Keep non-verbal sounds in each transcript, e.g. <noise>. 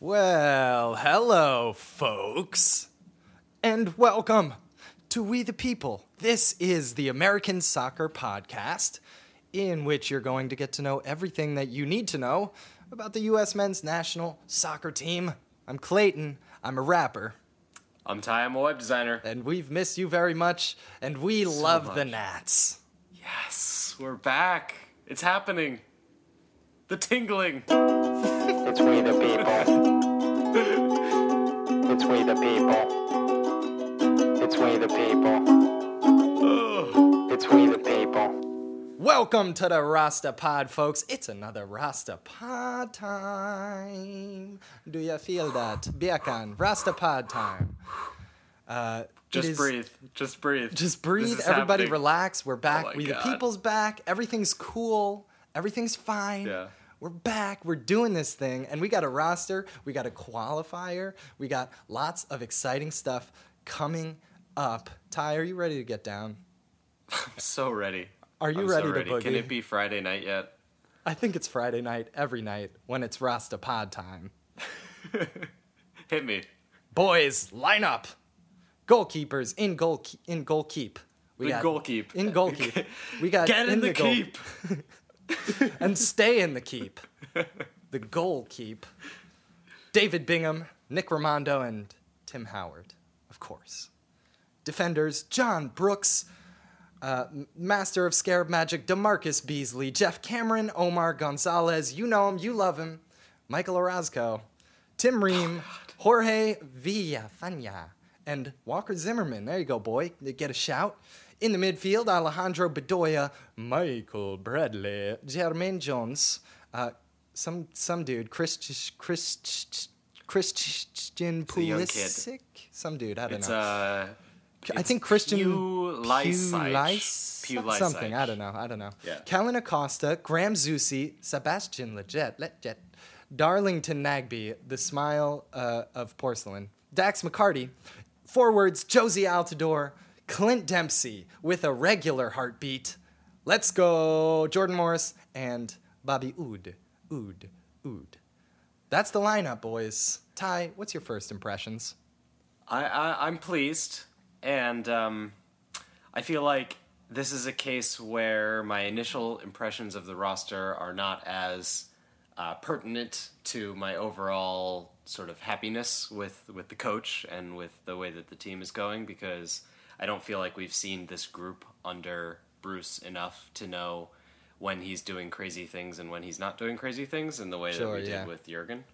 Well, hello, folks, and welcome to We the People. This is the American Soccer Podcast, in which you're going to get to know everything that you need to know about the U.S. men's national soccer team. I'm Clayton, I'm a rapper, I'm Ty, I'm a web designer. and we've missed you very much, and we love the. Nats. Yes, we're back. It's happening. The tingling. It's we the people. It's we the people. It's we the people. It's we the people. Welcome to the Rasta Pod, folks. It's another Rasta Pod time. Do you feel that? Biakan, Rasta Pod time. Uh, Just is- breathe. Just breathe. Just breathe. Everybody happening. relax. We're back. my we the people's back. Everything's cool. Everything's fine. Yeah. We're back. We're doing this thing. And we got a roster. We got a qualifier. We got lots of exciting stuff coming up. Ty, are you ready to get down? I'm so ready. Are you I'm ready so to ready. boogie? Can it be Friday night yet? I think it's Friday night every night when it's Rasta Pod time. <laughs> Hit me. Boys, line up. Goalkeepers in goal in goal keep. We The got goal keep. in goal keep. <laughs> We got Get in, the, goal- keep. <laughs> <laughs> and stay in the keep. The goal keep. David Bingham, Nick Rimando, and Tim Howard, of course. Defenders John Brooks, uh, Master of Scarab Magic Demarcus Beasley, Geoff Cameron, Omar Gonzalez. You know him, you love him. Michael Orozco, Tim Ream, Jorge Villafana, and Walker Zimmerman. There you go, boy. Get a shout. In the midfield, Alejandro Bedoya, Michael Bradley, Jermaine Jones, uh, some some dude, Chris Chris Christian. Pulisic, some dude. I don't It's know. uh. I think Christian Pulisic. Something. I don't know. I don't know. Yeah. Kellyn Acosta, Graham Zusi, Sebastian Lletget, Lletget, Darlington Nagbe, the smile uh, of porcelain, Dax McCarty, forwards Jozy Altidore, Clint Dempsey with a regular heartbeat. Let's go, Jordan Morris and Bobby Wood, Wood, Wood. That's the lineup, boys. Ty, what's your first impressions? I, I I'm pleased, and um, I feel like this is a case where my initial impressions of the roster are not as uh, pertinent to my overall sort of happiness with with the coach and with the way that the team is going because I don't feel like we've seen this group under Bruce enough to know when he's doing crazy things and when he's not doing crazy things in the way Sure, that we yeah. did with Jurgen.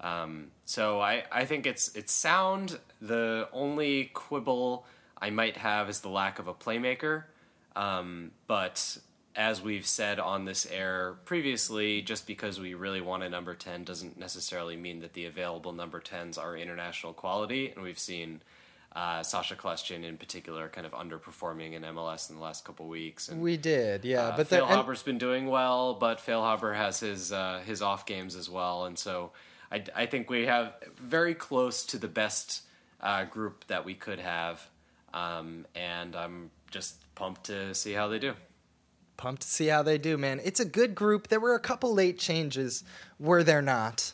Um, so I, I think it's it's sound. The only quibble I might have is the lack of a playmaker. Um, but as we've said on this air previously, just because we really want a number ten doesn't necessarily mean that the available number tens are international quality. And we've seen uh, Sacha Kljestan in particular kind of underperforming in MLS in the last couple weeks. And We did, yeah. uh, but the, and- Feilhaber's been doing well, but Feilhaber has his uh, his off games as well, and so I, I think we have very close to the best uh, group that we could have, um, and I'm just pumped to see how they do. pumped to see how they do, man. It's a good group. There were a couple late changes, were there not?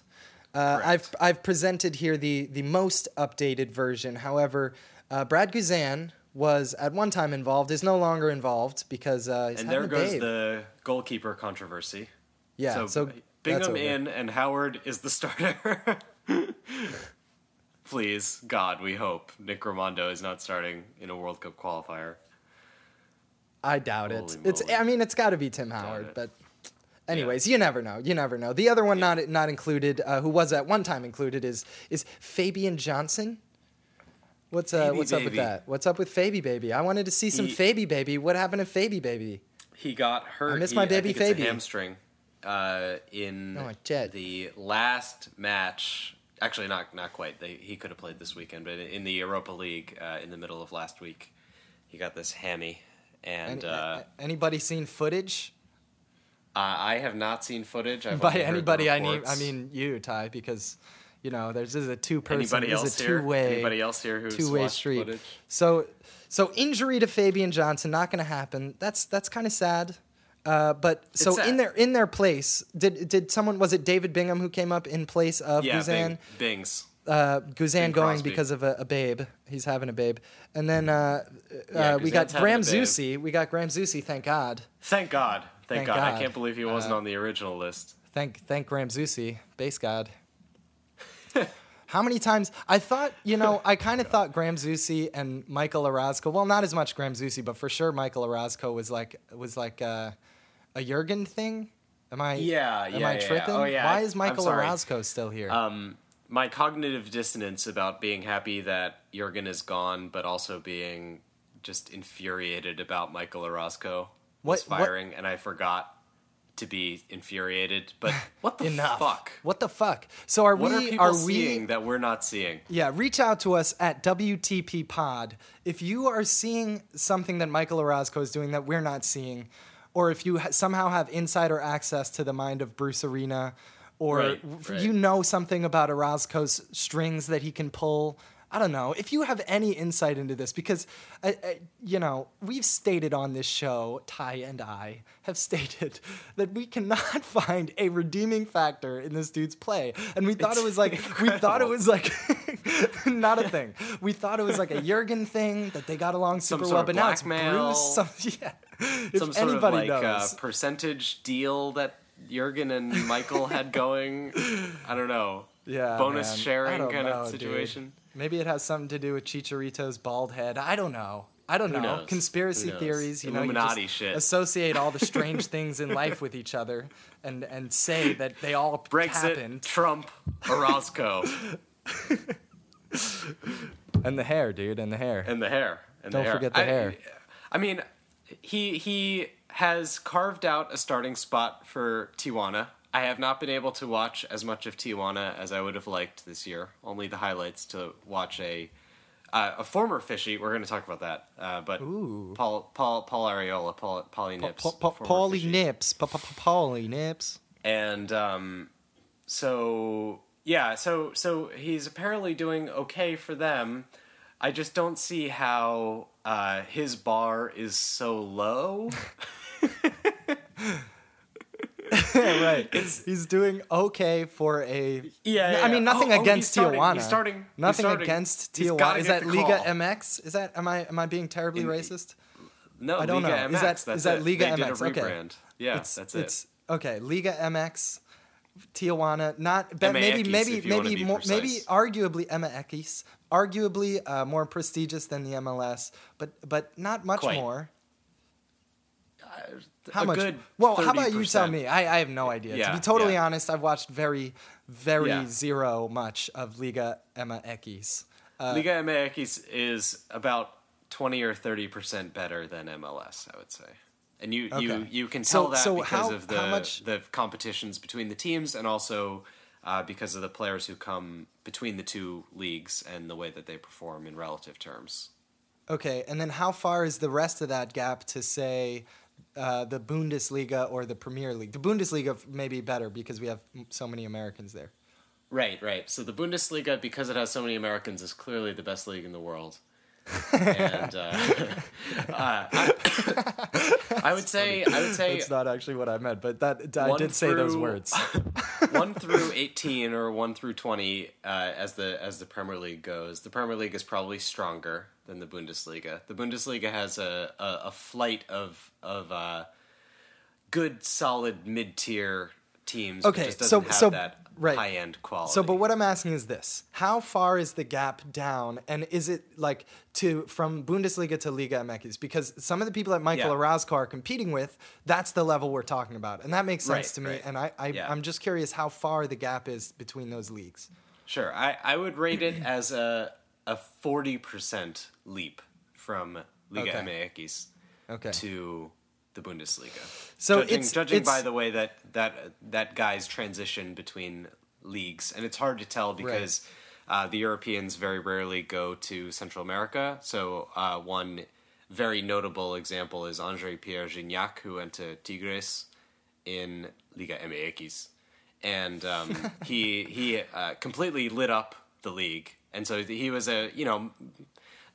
Uh, I've I've presented here the the most updated version. However, uh, Brad Guzan was at one time involved, is no longer involved because uh, he's And there goes babe. the goalkeeper controversy. yeah. so, So, Bingham in and Howard is the starter. <laughs> Please, God, we hope Nick Rimando is not starting in a World Cup qualifier. I doubt it. Holy It's. I mean it's got to be Tim Howard, but anyways, you never know. You never know. The other one not not included, uh, who was at one time included, is is Fabian Johnson. What's uh, Fabi what's up with that? What's up with Fabi baby? I wanted to see some He- Fabi baby. What happened to Fabi baby? He got hurt. I miss He- my baby think it's a Fabi. hamstring uh, in Oh, the last match. Actually, not not quite. They, he could have played this weekend, but in the Europa League uh, in the middle of last week, he got this hammy. And Any, uh, anybody seen footage? I I have not seen footage. I've By only heard the anybody, I mean I mean you, Ty, because you know there's this is a two person, anybody this else is a here? two way, Anybody else here who's two way street. footage? So so injury to Fabian Johnson not going to happen. That's that's kind of sad. Uh, but so in their in their place, did did someone was it David Bingham who came up in place of Yeah, Guzan? Bing, Bings. uh, Guzan going because of a, a babe. He's having a babe, and then uh, Yeah, uh, we got Graham. Zusi. We got Graham Zusi. Thank God. Thank God. Thank, Thank God. God. I can't believe he wasn't on the original list. Thank thank Graham Zusi, base god. <laughs> How many times I thought, you know, I kind of thought Graham Zusi and Michael Orozco. Well, not as much Graham Zusi, but for sure Michael Orozco was like was like uh, a Jurgen thing. Am I? Yeah, Am yeah, I yeah, yeah. tripping? Oh, yeah, Why is Michael. Orozco still here? Um, my cognitive dissonance about being happy that Jurgen is gone, but also being just infuriated about Michael Orozco was What- what- firing, and I forgot to be infuriated. But <laughs> what the Enough. fuck? What the fuck? So are What we? are people are seeing we? that we're not seeing? Yeah, reach out to us at WTP Pod if you are seeing something that Michael Orozco is doing that we're not seeing, or if you ha- somehow have insider access to the mind of Bruce Arena, or Right, right. you know something about Orozco's strings that he can pull. I don't know if you have any insight into this because, uh, uh, you know, we've stated on this show, Ty and I have <laughs> stated that we cannot <laughs> find a redeeming factor in this dude's play, and we thought it was like we thought it was like <laughs> not a thing. We thought it was like a Jurgen thing that they got along super well, but now it's. Bruce. Some, yeah, if Some sort of like uh, knows, percentage deal that Jurgen and Michael had going. I don't know. yeah, bonus man. Sharing kind know, of dude. Maybe it has something to do with Chicharito's bald head. I don't know. I don't Who know. knows? Conspiracy theories, you Illuminati know, you just shit. associate all the <laughs> strange things in life with each other and and say that they all <laughs> Brexit, happened. Trump, Orozco, <laughs> And the hair, dude, and the hair. and the hair. And the hair. Don't the hair. forget the I, hair. I mean, he he has carved out a starting spot for Tijuana. I have not been able to watch as much of Tijuana as I would have liked this year. Only the highlights to watch a uh, a former fishy. We're going to talk about that. Uh, but Ooh. Paul Paul Paul Arriola, Paul Paulie Nips, Pa- pa- former Paulie. Nips. Pa- pa- pa- Paulie Nips. and um, so yeah, so so he's apparently doing okay for them. I just don't see how uh, his bar is so low. <laughs> <laughs> <laughs> right. He's doing okay for a. Yeah, yeah, I mean, nothing Oh, oh, he's against starting- Tijuana. he's starting- he's Nothing starting. against Tijuana. Is that Liga call. MX? Is that am I am I being terribly In- racist? No, I don't Liga know. MX. Is that that's is that it. Liga they MX? Did a okay. Yeah, it's, that's it. it's, Okay, Liga MX, Tijuana. Not but maybe MX, maybe if maybe more, maybe precise. arguably MX, arguably uh, more prestigious than the MLS, but but not much Quite. more. How much? Well, how about you tell me? I, I have no idea. to be totally yeah. honest, I've watched very, very Yeah. zero much of Liga MX. Uh, Liga MX is about twenty or thirty percent better than MLS, I would say. And you, you, Okay. you can So- tell that so because how- of the much- the competitions between the teams, and also uh, because of the players who come between the two leagues and the way that they perform in relative terms. Okay, and then how far is the rest of that gap to say uh, the Bundesliga or the Premier League? The Bundesliga may be better because we have so many Americans there. Right, right. So the Bundesliga, because it has so many Americans, is clearly the best league in the world. And uh, <laughs> uh, I, I would say, I would say, That's not actually what I meant, but that I did say those words. <laughs> one through eighteen or one through twenty, uh, as the as the Premier League goes, the Premier League is probably stronger than the Bundesliga. The Bundesliga has a a, a flight of of uh, good, solid mid tier teams. Okay, so- so- that right. high end quality. So, but what I'm asking is this: How far is the gap down, and is it like to from Bundesliga to Liga MX? Because some of the people that Michael Yeah. Orozco are competing with, that's the level we're talking about, and that makes sense Right, to me. right. And I, I Yeah. I'm just curious how far the gap is between those leagues. Sure, I, I would rate it as a a forty percent leap from Liga Okay. MX Okay. to the Bundesliga. So judging, it's- judging it's- by the way that that that guys transition between leagues, and it's hard to tell because uh, the Europeans very rarely go to Central America. So uh, one very notable example is Andre Pierre Gignac, who went to Tigres in Liga MX, and um, <laughs> he he uh, completely lit up the league, and so he was a you know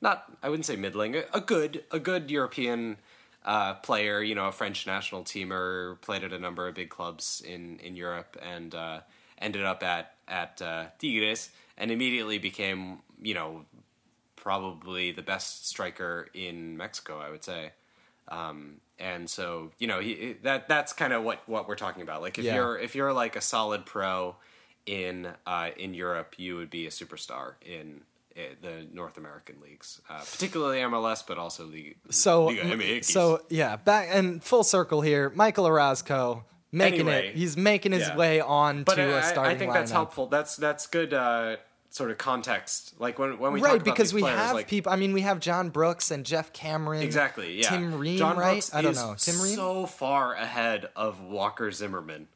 not I wouldn't say middling a, a good a good European uh, player, you know, a French national teamer, played at a number of big clubs in in Europe, and uh, ended up at at uh, Tigres, and immediately became, you know, probably the best striker in Mexico, I would say. Um, and so, you know, he, that that's kind of what what we're talking about. Like if Yeah. you're if you're like a solid pro in uh, in Europe, you would be a superstar in the North American leagues, uh, particularly MLS, but also the So, Liga MX. so yeah, back and full circle here. Michael Orozco making Anyway, it. He's making his yeah. way on but to I, a starting I think that's lineup. helpful. That's that's good uh, sort of context. Like when when we right talk about because we players, have like, people. I mean, we have John Brooks and Geoff Cameron. Exactly. Yeah. Tim Ream, John right? Brooks I don't know. Tim Ream. so far ahead of Walker Zimmerman.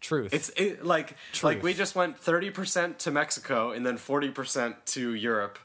Truth. It's it, like like we just went thirty percent to Mexico and then forty percent to Europe.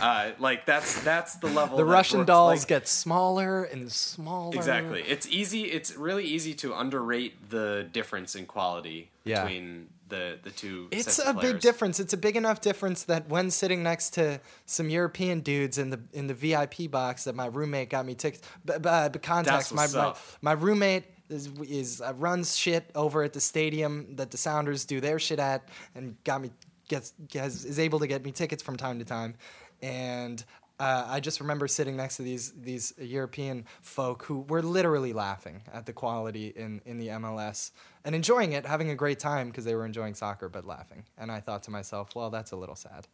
Uh, like that's that's the level. the Russian dolls like, get smaller and smaller. exactly. It's easy. It's really easy to underrate the difference in quality Yeah. between the the two. It's a big difference. It's a big enough difference that when sitting next to some European dudes in the in the VIP box that my roommate got me tickets. But, but, but context, my, my my roommate is is uh, runs shit over at the stadium that the Sounders do their shit at, and got me gets, gets is able to get me tickets from time to time, and. Uh, I just remember sitting next to these these European folk who were literally laughing at the quality in, in the MLS and enjoying it, having a great time because they were enjoying soccer but laughing. And I thought to myself, well, that's a little sad.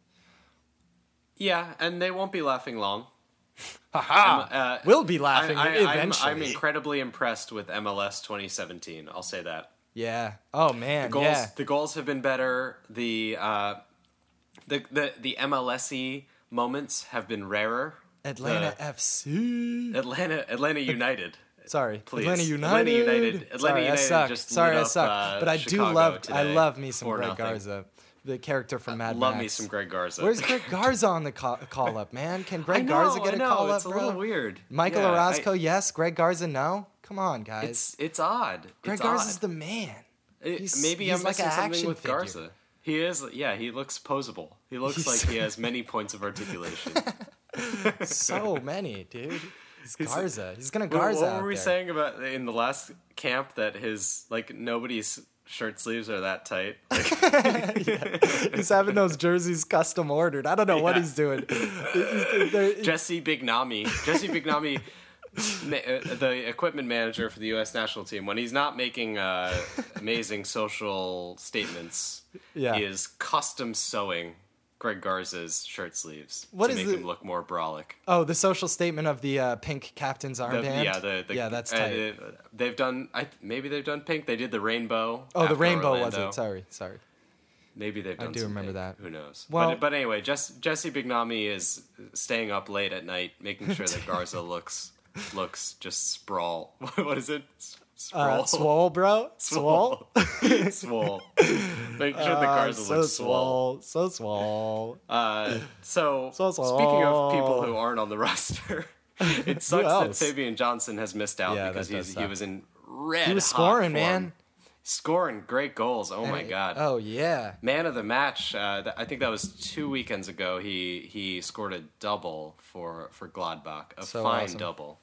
Yeah, and they won't be laughing long. Haha! Uh, we'll be laughing I, I, eventually. I'm, I'm incredibly impressed with MLS 2017. I'll say that. yeah. Oh man. goals yeah. the goals have been better the uh the the the MLSE moments have been rarer Atlanta The FC. Atlanta Atlanta United Sorry, Please. Atlanta United. Atlanta United- Atlanta Sorry, I suck. Sorry, I up, suck. uh, but I Chicago do love. I love me some 4-0. Greg Garza, the character from uh, Mad love Max. me some Greg Garza Where's Greg <laughs> Garza on the call, call up, man? Can I Greg know, Garza get I a know, call it's up, a bro? little weird Michael Yeah, I- Orozco, yes. Greg Garza, no. Come on, guys. it's it's odd Greg it's Garza's odd. the man. It- he's- maybe he's I'm like missing something with figure. Garza he is yeah he looks posable he looks He's- like he has many points of articulation <laughs> so many, dude. He's Garza. He's gonna Garza. What, out were we there. saying about in the last camp that his like nobody's shirt sleeves are that tight? <laughs> Like, <laughs> He's having those jerseys custom ordered. I don't know what he's doing. <laughs> Jesse Bignami, Jesse Bignami, uh, the equipment manager for the U.S. national team, when he's not making uh, amazing social statements, Yeah. he is custom sewing Greg Garza's shirt sleeves What to make the- him look more brolic. oh, the social statement of the uh, pink captain's The- armband. yeah, the, the, yeah, that's uh, tight. uh, they've done. I, maybe they've done pink. They did the rainbow. oh, the rainbow was Orlando. it? Sorry, sorry. Maybe they've done. do some remember pink. that. Who knows? Well- but, but anyway, Jess, Jesse Bignami is staying up late at night, making sure that <laughs> Garza looks looks just sprawl. <laughs> what is it? S- Sprawl. Uh, swole, bro. Swole. Swole. swole. Make sure the Uh, Garza so looks swole. swole. So swole. Uh, so, So speaking of people who aren't on the <laughs> roster, it sucks that? Fabian Johnson has missed out Yeah, because he's, he was in red. He was scoring, form. man. Scoring great goals. Oh my god. Oh yeah. Man of the match. Uh, th- I think that was two weekends ago. He he scored a double for for Gladbach, a So fine awesome. double,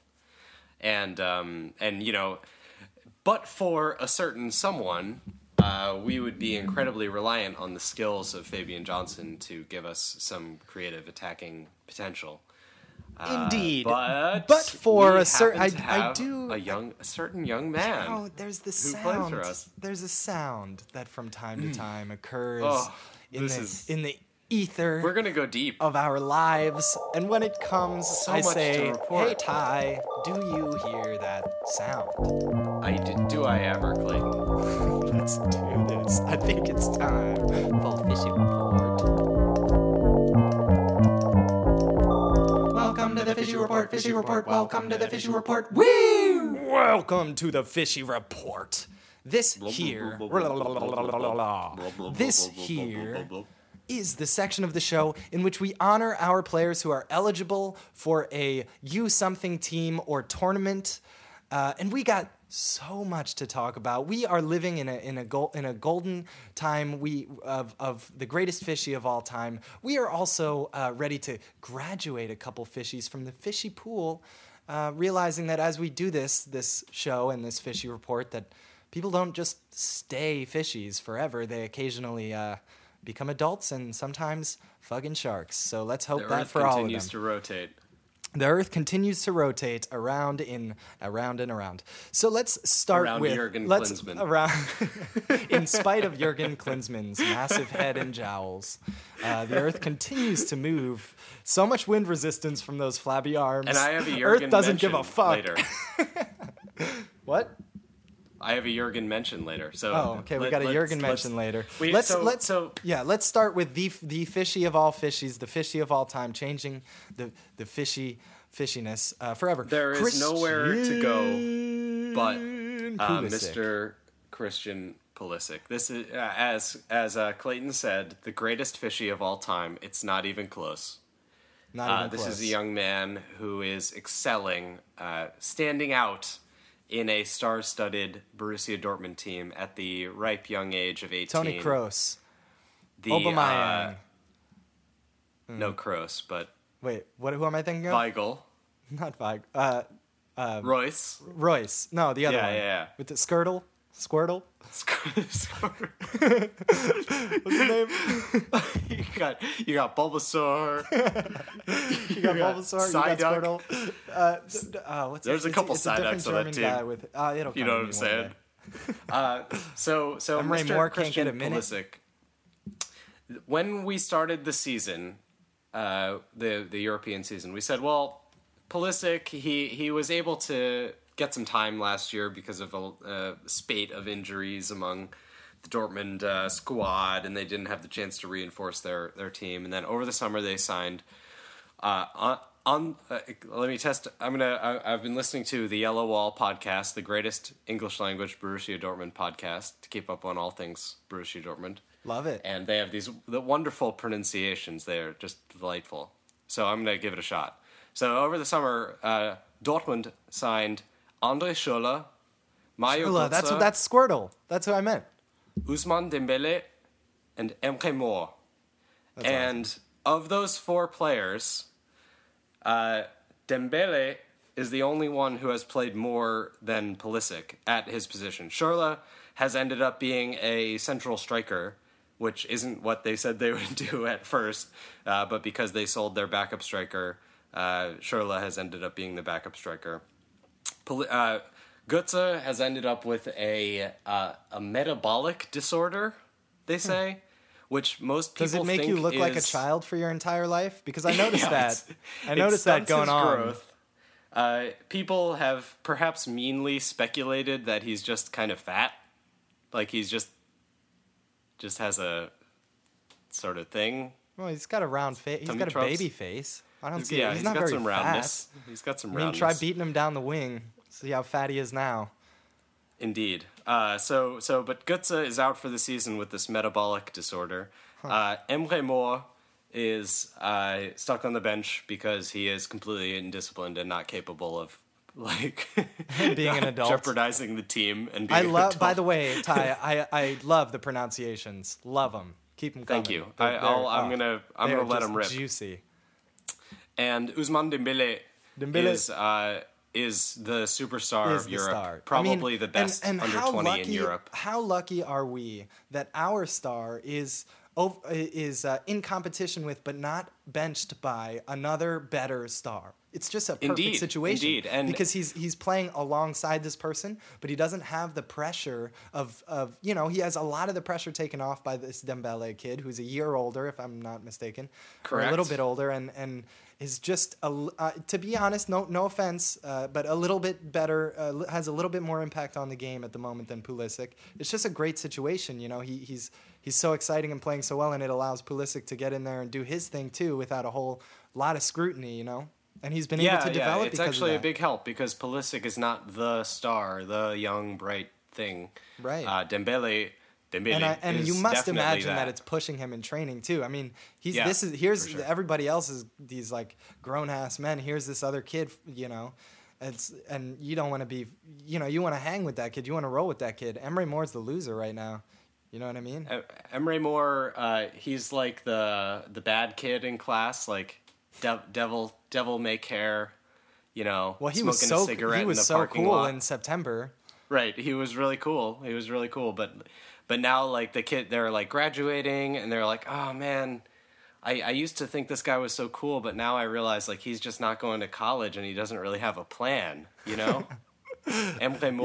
and um and you know, but for a certain someone, uh, we would be incredibly reliant on the skills of Fabian Johnson to give us some creative attacking potential. Uh, Indeed. but But for a certain- I- I do- a young a certain young man. Oh, there's the sound. for us? There's a sound that from time to time occurs Oh, in the is- in the ether We're gonna go deep. of our lives, and when it comes, So I much to say, report. "Hey Ty, do you hear that sound?" I do, do I ever, Clayton? Let's do this. I think it's time for Fishy Report. Welcome to the Fishy Report, Fishy Report, welcome to the Fishy Report. Woo! Welcome to the Fishy Report. This here, this here is the section of the show in which we honor our players who are eligible for a U something team or tournament. Uh, and we got so much to talk about. We are living in a in a gol- in a golden time we of of the greatest fishy of all time. We are also uh, ready to graduate a couple fishies from the fishy pool. uh, realizing that as we do this this show and this fishy report, that people don't just stay fishies forever. They occasionally uh, become adults and sometimes fucking sharks. So let's hope The that for all of them. continues to rotate. The Earth continues to rotate around in around and around. So let's start Around with Jurgen let's Klinsmann. around <laughs> in spite of Jurgen Klinsmann's massive head and jowls. Uh, the Earth continues to move. So much wind resistance from those flabby arms. And I have a Earth Jurgen doesn't give a fuck. later. <laughs> What? I have a Jurgen mention later. So Oh, okay. We let- got a Jurgen mention later. We, let's so, let's so yeah. Let's start with the the fishy of all fishies, the fishy of all time, changing the the fishy fishiness uh, forever. There is nowhere to go but, uh, Mr. Christian Pulisic. This is uh, as as uh, Clayton said, the greatest fishy of all time. It's not even close. Not Uh, even this close. is a young man who is excelling, uh, standing out in a star-studded Borussia Dortmund team at the ripe young age of 18. Toni Kroos. The, Aubameyang. uh, no Kroos, but Wait, what? Who am I thinking of? Weigl, Not Weig. Uh, Reus. Reus. No, the other Yeah, one. yeah, yeah. With the Squirtle. Squirtle. Squirtle. <laughs> What's the name? <laughs> <laughs> you got you got Bulbasaur. You got Bulbasaur. You got Squirtle. Uh, d- d- uh, what's There's a couple it's a Psyducks on that team. With, uh, it'll You know what I'm saying? Uh, so so Emre Mr. Mor can't get a minute? Pulisic. When we started the season, uh, the the European season, we said, well, Pulisic he he was able to get some time last year because of a, a spate of injuries among the Dortmund uh, squad, and they didn't have the chance to reinforce their their team. And then over the summer, they signed uh, on. On, uh, let me test. I'm gonna. I, I've been listening to the Yellow Wall podcast, the greatest English language Borussia Dortmund podcast, to keep up on all things Borussia Dortmund. Love it. And they have these the wonderful pronunciations. They're just delightful. So I'm gonna give it a shot. So over the summer, uh, Dortmund signed Andre Schürrle, Mario Ula, that's Götze, that's Squirtle. That's who I meant. Ousmane Dembele, and Emre Mor. and of those four players, uh, Dembele is the only one who has played more than Pulisic at his position. Schürrle has ended up being a central striker, which isn't what they said they <laughs> would do at first, uh, but because they sold their backup striker, uh, Schürrle has ended up being the backup striker. Poli- uh, has ended up with a uh, a metabolic disorder. They say, which most people Hmm. Does it make you look like a child for your entire life? Because I <laughs> noticed Yeah, that. I noticed that going on. growth. Uh, people have perhaps meanly speculated that he's just kind of fat, like he's just just has a sort of thing. Well, he's got a round face. He's got a baby face. I don't see. yeah, he's, he's not got very some fat. roundness. He's got some roundness. I mean, try beating him down the wing. See how fat he is now. Indeed. Uh, so, so, but Götze is out for the season with this metabolic disorder. Uh, Emre Mor is uh, stuck on the bench because he is completely indisciplined and not capable of <laughs> like <laughs> Being an adult. jeopardizing the team and being I love. By the way, <laughs> Ty, I I love the pronunciations. Love them. Keep them coming. Thank you. They're- I, I'll, I'm oh, gonna I'm gonna let them rip. Juicy. And Ousmane Dembele, Dembele- is uh, is the superstar is of the Europe. star. I Probably mean, the best and, and under 20 lucky, in Europe. How lucky are we that our star is is uh, in competition with, but not benched by another better star? It's just a perfect Indeed, situation. indeed, and- because he's he's playing alongside this person, but he doesn't have the pressure of of you know he has a lot of the pressure taken off by this Dembele kid who's a year older, if I'm not mistaken, or a little bit older, and and is just a, uh, to be honest, no no offense, uh, but a little bit better, uh, has a little bit more impact on the game at the moment than Pulisic. It's just a great situation, you know. He he's he's so exciting and playing so well, and it allows Pulisic to get in there and do his thing too without a whole lot of scrutiny, you know. And he's been yeah, able to develop yeah, it's because actually a big help because Pulisic is not the star, the young bright thing. Right. Uh, And I, and you must imagine that. that it's pushing him in training too. I mean, he's Yeah, this is here's sure. everybody else is these like grown ass men. Here's this other kid, you know. It's and you don't want to be, you know, you want to hang with that kid. You want to roll with that kid. Emre Mor's the loser right now. You know what I mean? Uh, Emre Mor, uh, he's like the the bad kid in class, like dev, devil devil may care, you know, Well, he smoking was so a cigarette he was in the so parking cool lot. in September. Right. He was really cool. He was really cool. But but now like the kid they're like graduating and they're like, oh man, I, I used to think this guy was so cool, but now I realize like he's just not going to college and he doesn't really have a plan, you know? <laughs>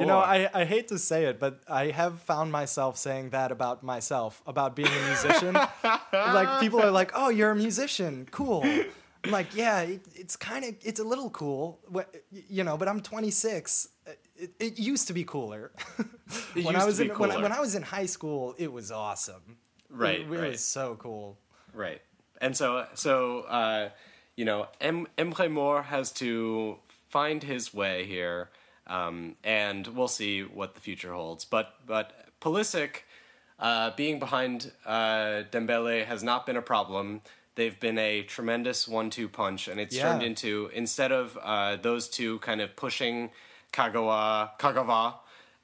You know, I, I hate to say it, but I have found myself saying that about myself, about being a musician. <laughs> like, people are like, oh, you're a musician. Cool. I'm like, yeah, it, it's kind of, it's a little cool, you know, but I'm 26. It, it used to be cooler. <laughs> It when used I was to be in when, I- cooler. when I was in high school, it was awesome. Right, It, it right. was so cool. Right. And so, so uh, you know, Emre Mor has to find his way here, um, and we'll see what the future holds. But but Pulisic, uh, being behind uh, Dembele has not been a problem. They've been a tremendous one-two punch, and it's Yeah. turned into instead of uh, those two kind of pushing Kagawa, Kagawa,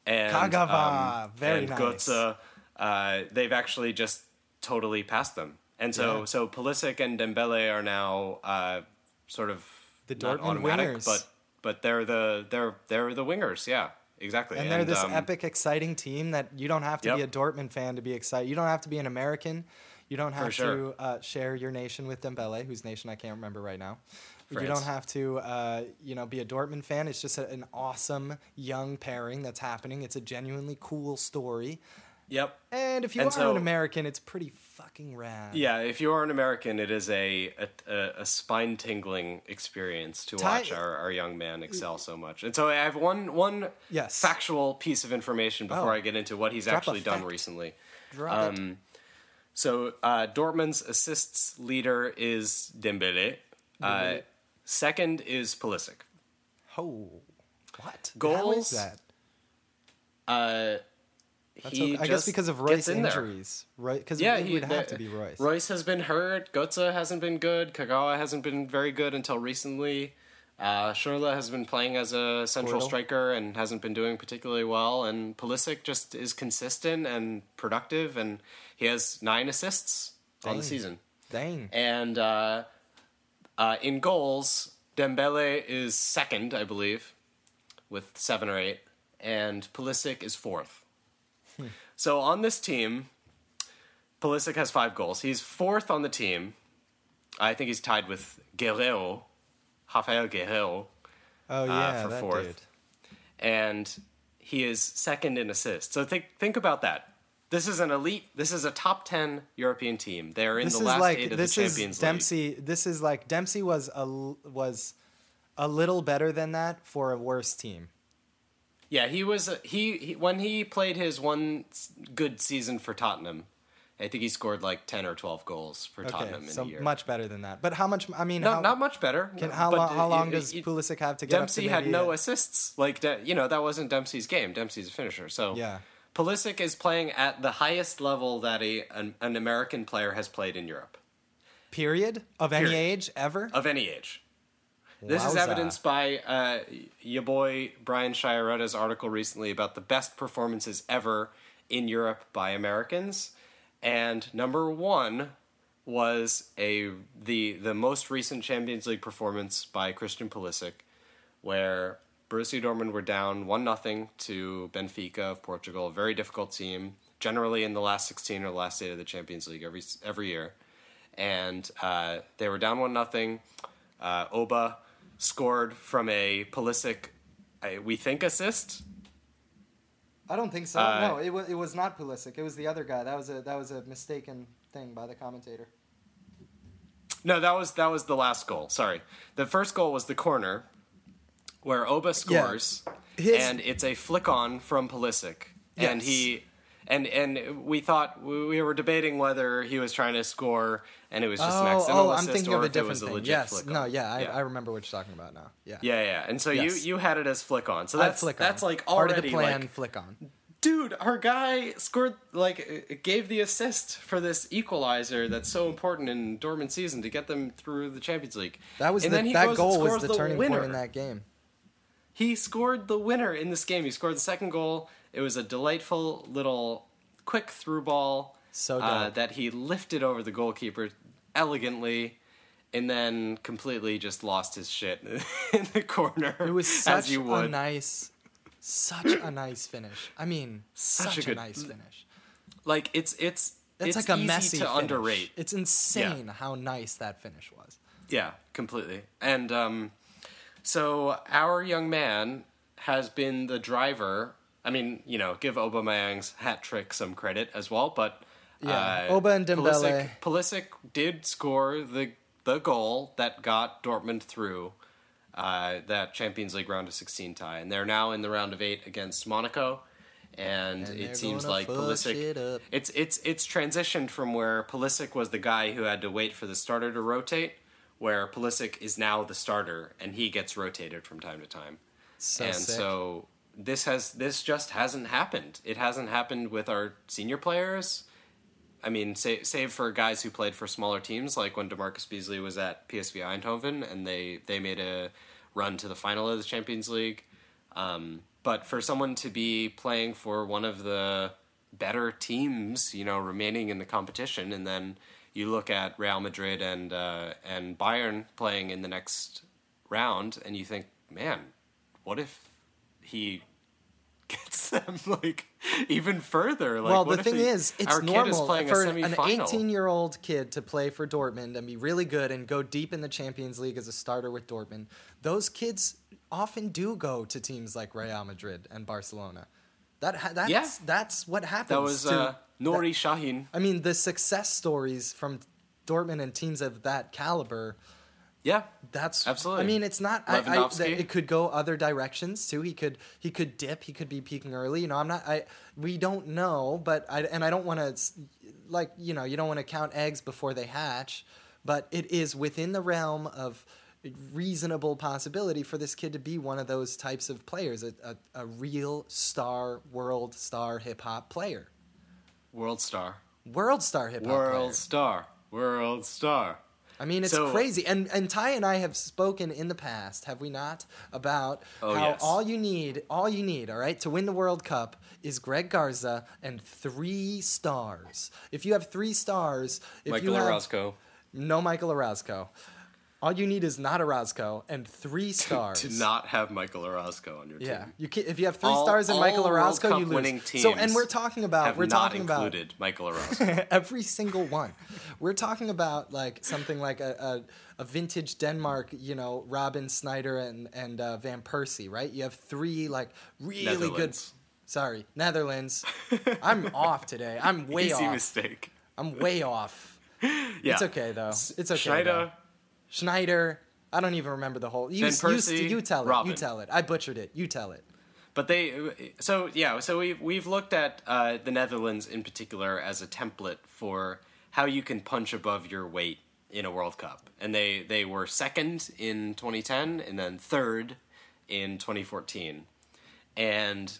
and Kagawa, um, very and nice. Götze, uh, they've actually just totally passed them. And so, Yeah. so Pulisic and Dembele are now uh, sort of The not Dortmund automatic, wingers. but but they're the they're they're the wingers. Yeah, exactly. And they're this um, epic, exciting team that you don't have to be a Dortmund fan to be excited. You don't have to be an American. You don't have sure. to uh, share your nation with Dembele, whose nation I can't remember right now. You don't have to, uh, you know, be a Dortmund fan. It's just a, an awesome young pairing that's happening. It's a genuinely cool story. Yep. And if you And are so- an American, it's pretty fucking rad. Yeah, if you are an American, it is a a, a, spine tingling experience to Ty- watch our, our young man excel so much. And so I have one one Yes. factual piece of information before Oh. I get into what he's Drop actually done recently. Drop it. So uh, Dortmund's assists leader is Dembele. Uh, second is Pulisic. Oh, what? Goals? is that? Uh, he. I guess because of Reus there. injuries, right? Because Yeah, it he, would have to be Reus. Reus has been hurt. Götze hasn't been good. Kagawa hasn't been very good until recently. Uh, Schürrle has been playing as a central Squirtle. striker and hasn't been doing particularly well. And Pulisic just is consistent and productive, and he has nine assists on the season. Dang. And uh, uh, in goals, Dembele is second, I believe, with seven or eight, and Pulisic is fourth. So on this team, Pulisic has five goals. He's fourth on the team. I think he's tied with Guerreiro, Raphael Guerreiro, Oh yeah, for that fourth. dude. and he is second in assists. So think think about that. This is an elite. This is a top ten European team. They're in This the last like eight of this the Champions League. Dempsey. This is like Dempsey was a was a little better than that for a worse team. Yeah, he was he, he when he played his one good season for Tottenham. I think he scored like ten or twelve goals for Okay, Tottenham in so a year. much better than that. But how much? I mean, not, how, not much better. can, how, long, how long does it- Pulisic have to get Dempsey up to had no assists. Like you know that wasn't Dempsey's game. Dempsey's a finisher. So Yeah. Pulisic is playing at the highest level that a an, an American player has played in Europe. Period? Of any age ever. of any age. This is evidenced by uh, your boy Brian Sciaretta's article recently about the best performances ever in Europe by Americans, and number one was a the the most recent Champions League performance by Christian Pulisic, where Borussia Dortmund were down one nothing to Benfica of Portugal, a very difficult team, generally in the last sixteen or the last eight of the Champions League every every year, and uh, they were down one nothing. Uh, Oba scored from a Pulisic, uh, we think assist. I don't think so. Uh, no, it was it was not Pulisic. It was the other guy. That was a that was a mistaken thing by the commentator. No, that was that was the last goal. Sorry, the first goal was the corner, where Oba scores, His- and it's a flick on from Pulisic, and he. And and we thought we we were debating whether he was trying to score and it was just an oh, accidental oh, I'm assist thinking or of a if it was different a thing. legit Yes, no, yeah, I, I remember what you're talking about now. Yeah, Yeah, yeah. And so Yes. you you had it as flick on. So that's flick on. that's like part of the plan. like flick on. dude, our guy scored like gave the assist for this equalizer that's so important in Dortmund season to get them through the Champions League. That was and the, then he that goal was the turning winner. point in that game. He scored the winner in this game. He scored the second goal. It was a delightful little quick through ball So uh, that he lifted over the goalkeeper elegantly. and then completely just lost his shit <laughs> in the corner. It was as such a nice, such a nice finish. I mean, such, a a, good- nice finish. like it's it's It's it's like a easy messy to finish. underrate. It's insane how nice that finish was. Yeah, completely. And um, so our young man has been the driver. I mean, you know, give Aubameyang's hat trick some credit as well, but Yeah, uh, Oba and Dembele. Pulisic, Pulisic did score the the goal that got Dortmund through uh, that Champions League round of 16 tie, and they're now in the round of eight against Monaco. And, And it seems like Pulisic. up. It's it's it's transitioned from where Pulisic was the guy who had to wait for the starter to rotate, where Pulisic is now the starter and he gets rotated from time to time. So and sick. so this has this just hasn't happened. It hasn't happened with our senior players. I mean, save, save for guys who played for smaller teams, like when Demarcus Beasley was at PSV Eindhoven, and they they made a run to the final of the Champions League. Um, but for someone to be playing for one of the better teams, you know, remaining in the competition, and then you look at Real Madrid and uh, and Bayern playing in the next round, and you think, man, what if he <laughs> gets them like even further? Like, well, what the thing he- is, it's kid is normal for an 18 year old kid to play for Dortmund and be really good and go deep in the Champions League as a starter with Dortmund. Those kids often do go to teams like Real Madrid and Barcelona. That ha- that's Yeah. that's what happens. That was to, uh, Nuri Sahin. I mean, the success stories from Dortmund and teams of that caliber. Yeah, That's Absolutely. I mean, it's not. I, I, that it could go other directions too. He could he could dip. He could be peaking early. You know, I'm not. I we don't know, but I and I don't want to like you know you don't want to count eggs before they hatch. But it is within the realm of reasonable possibility for this kid to be one of those types of players, a, a, a real star, world star hip hop player, world star, world star hip hop player. world star, world star. I mean, it's So- crazy. And and Ty and I have spoken in the past, have we not, about Oh, how yes. all you need, all you need, all right, to win the World Cup is Greg Garza and three stars. If you have three stars, if Michael you have Orozco no Michael Orozco, all you need is not Orozco and three <laughs> stars. to not have Michael Orozco on your team. yeah, you can, if you have three All- stars and Michael World Orozco, Cup you lose. winning so, and we're talking about have we're not talking about included Michael <laughs> Orozco. every single one. We're talking about like something like a, a, a vintage Denmark, you know, Robin Sneijder and and uh, Van Persie, right? You have three like really good. Netherlands. Sorry, Netherlands. <laughs> I'm off today. I'm way Easy off. mistake. I'm way off. Yeah. It's okay though. It's okay. Schneider, though. Schneider. I don't even remember the whole. You, Van you, you tell it. Robin. You tell it. I butchered it. You tell it. But they, so yeah, so we've we've looked at uh, the Netherlands in particular as a template for how you can punch above your weight in a World Cup, and they they were second in 2010 and then third in 2014, and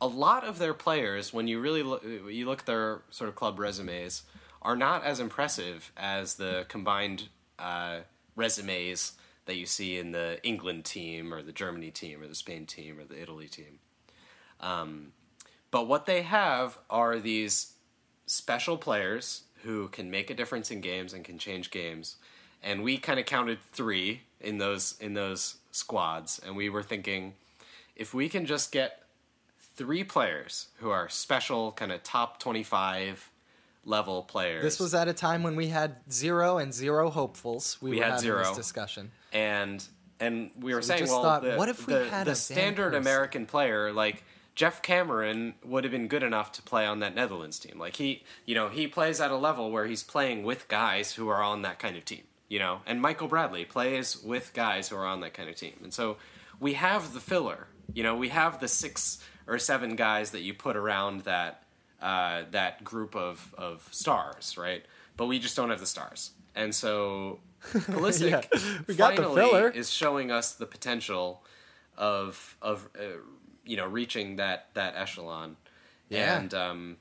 a lot of their players, when you really look, you look at their sort of club resumes, are not as impressive as the combined uh, resumes that you see in the England team or the Germany team or the Spain team or the Italy team. Um, but what they have are these special players who can make a difference in games and can change games. And we kind of counted three in those in those squads, and we were thinking, if we can just get three players who are special, kind of top twenty-five level players. This was at a time when we had zero and zero hopefuls. We, We were had having zero. this discussion. and and we were we saying, just well, thought, the, what if we the, had the a standard American player like Geoff Cameron would have been good enough to play on that Netherlands team. Like he, you know, he plays at a level where he's playing with guys who are on that kind of team. You know, and Michael Bradley plays with guys who are on that kind of team, and so we have the filler. You know, we have the six or seven guys that you put around that uh, that group of of stars, right? But we just don't have the stars, and so <laughs> Pulisic Yeah, we got the finally filler. is showing us the potential of of uh, you know reaching that that echelon. Yeah. And um,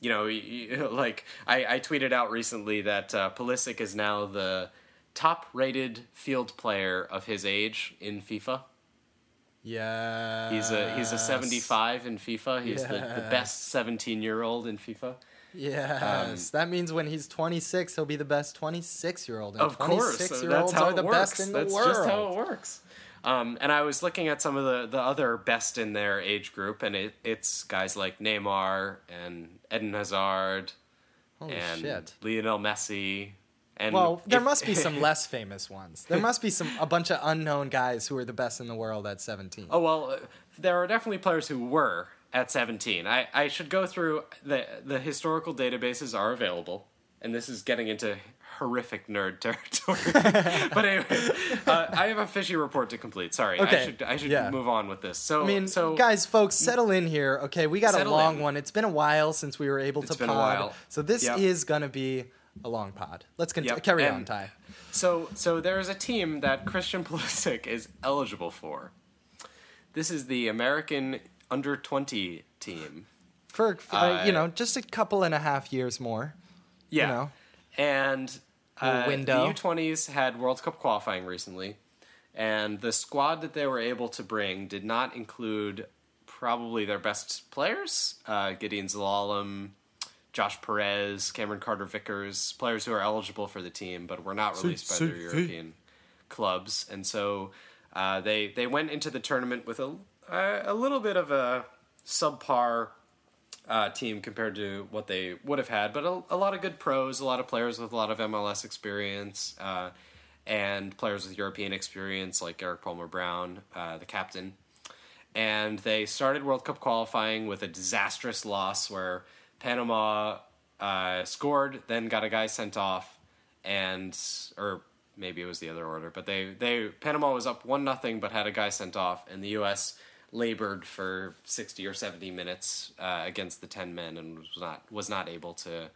you know, <laughs> like I, I tweeted out recently that uh, Pulisic is now the top-rated field player of his age in FIFA. Yeah. He's a he's a 75 in FIFA. He's the, the best 17-year-old in FIFA. Yes, that means when he's 26, he'll be the best 26 year old. Of course, 26 so year that's olds are the works. best in the that's just how it works. Um, and I was looking at some of the, the other best in their age group, and it, it's guys like Neymar and Eden Hazard Holy and shit. Lionel Messi. And Well, there if- must be some <laughs> less famous ones. There must be some a bunch of unknown guys who are the best in the world at 17. Oh well, uh, there are definitely players who were at 17. I, I should go through the the historical databases are available, and this is getting into horrific nerd territory. <laughs> but anyway, uh, I have a fishy report to complete. Sorry, Okay, I should I should yeah. move on with this. So I mean, so guys, folks, settle in here. Okay, we got a long in. one. It's been a while since we were able It's to been a pod. while. So this Yep. is gonna be a long pod. Let's continue. Yep, Carry on, Ty. So, so there is a team that Christian <laughs> Pulisic is eligible for. This is the American under twenty team. For, for Uh, you know, just a couple and a half years more. Yeah, know. and uh, window. the U twenties had World Cup qualifying recently, and the squad that they were able to bring did not include probably their best players: uh, Gedion Zelalem, Josh Perez, Cameron Carter Vickers, players who are eligible for the team but were not released by their European clubs, and so uh, they they went into the tournament with a a little bit of a subpar uh, team compared to what they would have had, but a, a lot of good pros, a lot of players with a lot of MLS experience, uh, and players with European experience like Erik Palmer Brown, uh, the captain. And they started World Cup qualifying with a disastrous loss where Panama uh, scored, then got a guy sent off, and or maybe it was the other order, but they they Panama was up one nothing, but had a guy sent off, and the U.S. labored for sixty or seventy minutes uh, against the ten men and was not was not able to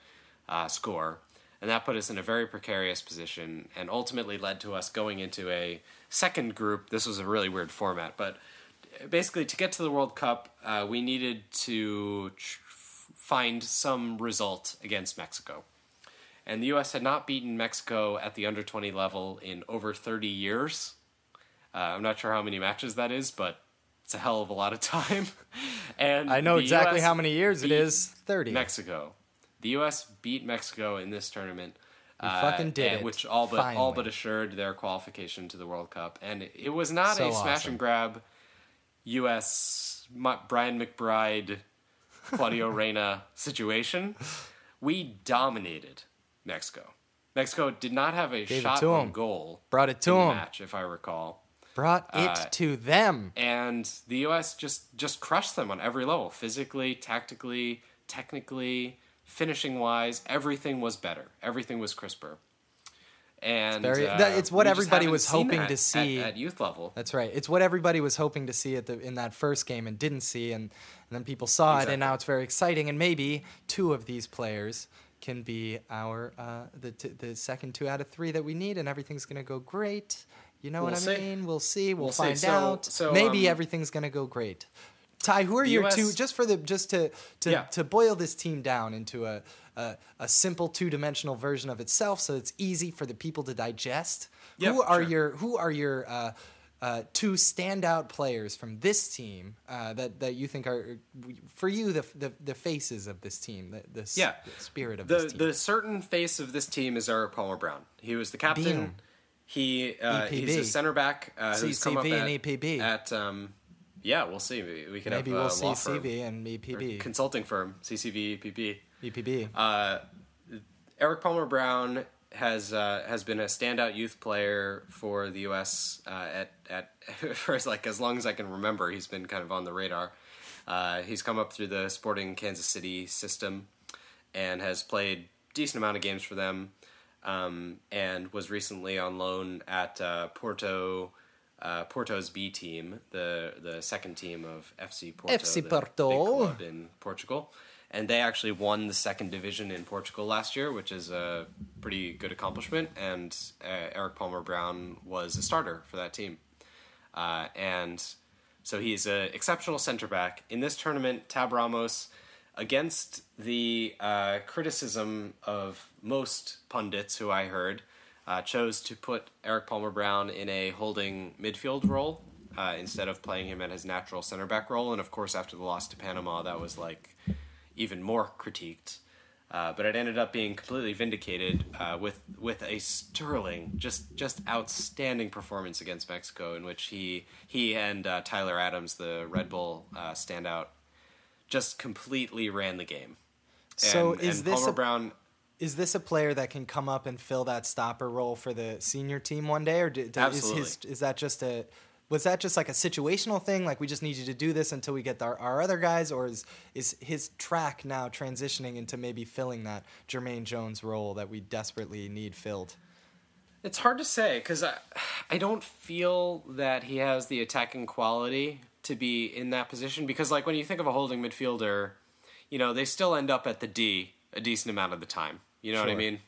uh, score, and that put us in a very precarious position, and ultimately led to us going into a second group. This was a really weird format, but basically to get to the World Cup, uh, we needed to tr- find some result against Mexico. And the U.S. had not beaten Mexico at the under 20 level in over 30 years. Uh, I'm not sure how many matches that is, but it's a hell of a lot of <laughs> time. and I know exactly US how many years it is 30. Mexico. The U.S. beat Mexico in this tournament. We fucking did it. Which all but all but assured their qualification to the World Cup, and it, it was not So a smash awesome. and grab. U.S. Brian McBride, Claudio Reyna situation. We dominated Mexico. Mexico did not have a Gave shot on goal. Brought it to in the 'em. match, if I recall Brought it Uh, to them. and the U.S. just just crushed them on every level, physically, tactically, technically, finishing wise. Everything was better. Everything was crisper. And very- uh, that- it's what everybody was hoping to see. at, youth level. That's right. It's what everybody was hoping to see at the in that first game and didn't see, and, and then people saw it, and now it's very exciting. And maybe two of these players can be our uh, the t- the second two out of three that we need, and everything's gonna go great. You know We'll what see. I mean? We'll see. We'll, We'll see. find So- out. so, maybe um, everything's gonna go great. Ty, who are The your US two? Just for the just to to, Yeah. to boil this team down into a a, a simple two dimensional version of itself, so it's easy for the people to digest. Yeah, who are sure. your who are your uh, uh, two standout players from this team uh, that that you think are for you the the, the faces of this team, the, the, Yeah. spirit of the this team? the certain face of this team is Erik Palmer Brown. He was the captain. Beam. He uh, he's a center back uh, who's come up at, and EPB. at um, yeah, we'll see. We, we could Maybe have we'll a see CV and EPB. consulting firm CCV EPB. EPB. Uh, Erik Palmer Brown has uh, has been a standout youth player for the U.S. Uh, at at <laughs> for as like as long as I can remember. He's been kind of on the radar. Uh, he's come up through the Sporting Kansas City system and has played decent amount of games for them. Um, and was recently on loan at uh, Porto. Uh, Porto's B team, the the second team of FC Porto, FC the big Porto. club in Portugal, and they actually won the second division in Portugal last year, which is a pretty good accomplishment. And uh, Erik Palmer Brown was a starter for that team, uh, and so he's an exceptional center back in this tournament. Tab Ramos, against the uh, criticism of most pundits who I heard, uh, chose to put Erik Palmer Brown in a holding midfield role uh, instead of playing him at his natural center back role. And of course, after the loss to Panama, that was like even more critiqued. Uh, but it ended up being completely vindicated uh, with with a sterling, just just outstanding performance against Mexico, in which he he and uh, Tyler Adams, the Red Bull uh, standout, just completely ran the game. So And- is and this Palmer a- Brown? Is this a player that can come up and fill that stopper role for the senior team one day, or do, do- is his is that just a was that just like a situational thing? Like we just need you to do this until we get our, our other guys, or is is his track now transitioning into maybe filling that Jermaine Jones role that we desperately need filled? It's hard to say because I, I don't feel that he has the attacking quality to be in that position. Because like when you think of a holding midfielder, you know they still end up at the D a decent amount of the time. You know what I mean?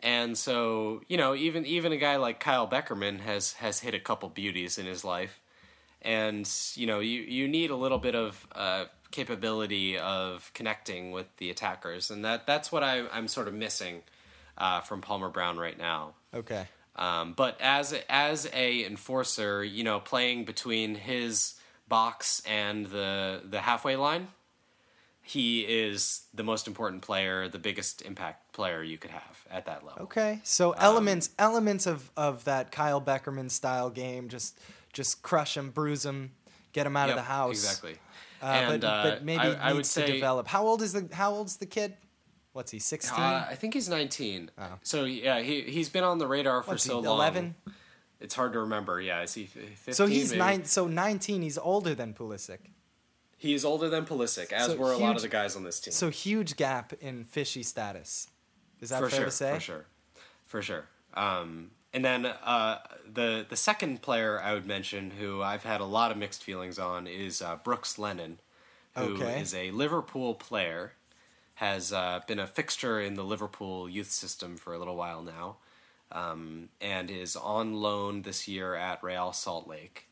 And so you know even even a guy like Kyle Beckerman has has hit a couple beauties in his life, and you know you you need a little bit of uh, capability of connecting with the attackers, and that that's what I I'm sort of missing uh, from Palmer Brown right now. Okay. Um, but as as a enforcer, you know, playing between his box and the the halfway line, he is the most important player, the biggest impact player you could have at that level. Okay, so Um, elements elements of, of that Kyle Beckerman style game, just just crush him, bruise him, get him out Yep, of the house. exactly. Uh, and but, uh, but maybe I, needs I would to say develop. How old is the How old's the kid? What's he? Sixteen. Uh, I think he's 19. Oh. So yeah, he he's been on the radar for What's so he? long. Eleven. It's hard to remember. Yeah, is he 15? So he's maybe? nine. So nineteen. He's older than Pulisic. He is older than Pulisic, as So were a lot of the guys on this team. So huge gap in fishy status. Is that for fair sure, to say? For sure, for sure. Um, and then uh, the the second player I would mention, who I've had a lot of mixed feelings on, is uh, Brooks Lennon, who is Okay. a Liverpool player, has uh, been a fixture in the Liverpool youth system for a little while now, um, and is on loan this year at Real Salt Lake.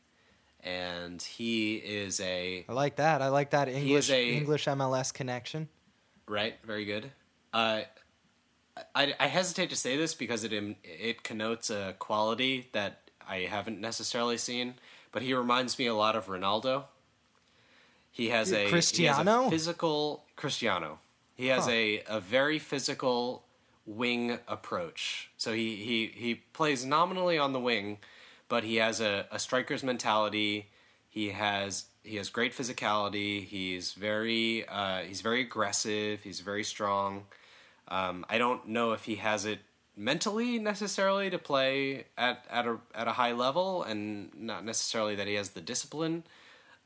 And he is a I like that. I like that English a- English MLS connection. Right, very good. Uh, I, I hesitate to say this because it it connotes a quality that I haven't necessarily seen, but he reminds me a lot of Ronaldo. He has a he has a Cristiano? physical Cristiano. He has Huh. a, a very physical wing approach. So he, he, he plays nominally on the wing, but he has a, a striker's mentality. He has he has great physicality. He's very uh, he's very aggressive. He's very strong. Um, I don't know if he has it mentally necessarily to play at, at a at a high level, and not necessarily that he has the discipline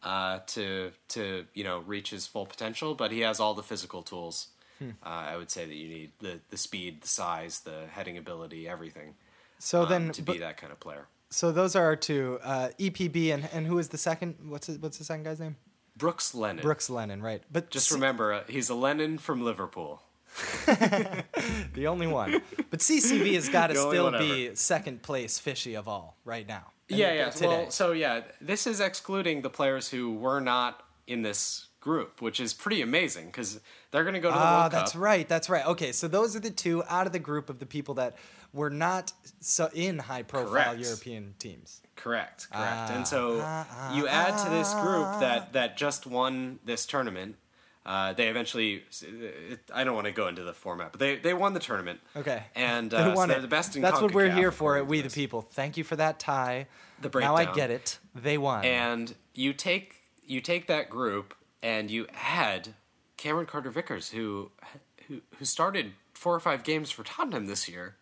uh, to to you know reach his full potential. But he has all the physical tools. Uh, I would say that you need the the speed, the size, the heading ability, everything So um, then, to but- be that kind of player. So those are our two. Uh, EPB and and who is the second? What's it, what's the second guy's name? Brooks Lennon. Brooks Lennon, right? But Just C- remember, uh, he's a Lennon from Liverpool. <laughs> the only one. But CCV has got <laughs> to still be second place fishy of all right now. And Yeah, yeah. Today. Well, so yeah, this is excluding the players who were not in this group, which is pretty amazing because they're going to go to the Ah, World that's Cup. right. That's right. Okay, so those are the two out of the group of the people that were not so in high-profile Correct. European teams. Correct, correct. Ah, and so ah, you add to this group that that just won this tournament. Uh, they eventually, it, I don't want to go into the format, but they, they won the tournament. Okay. And <laughs> They uh, so won they're it. the best in That's what we're here for at We the. People. Thank you for that Ty. The breakdown. Now I get it. They won. And you take you take that group and you add Cameron Carter Vickers, who who who started four or five games for Tottenham this year.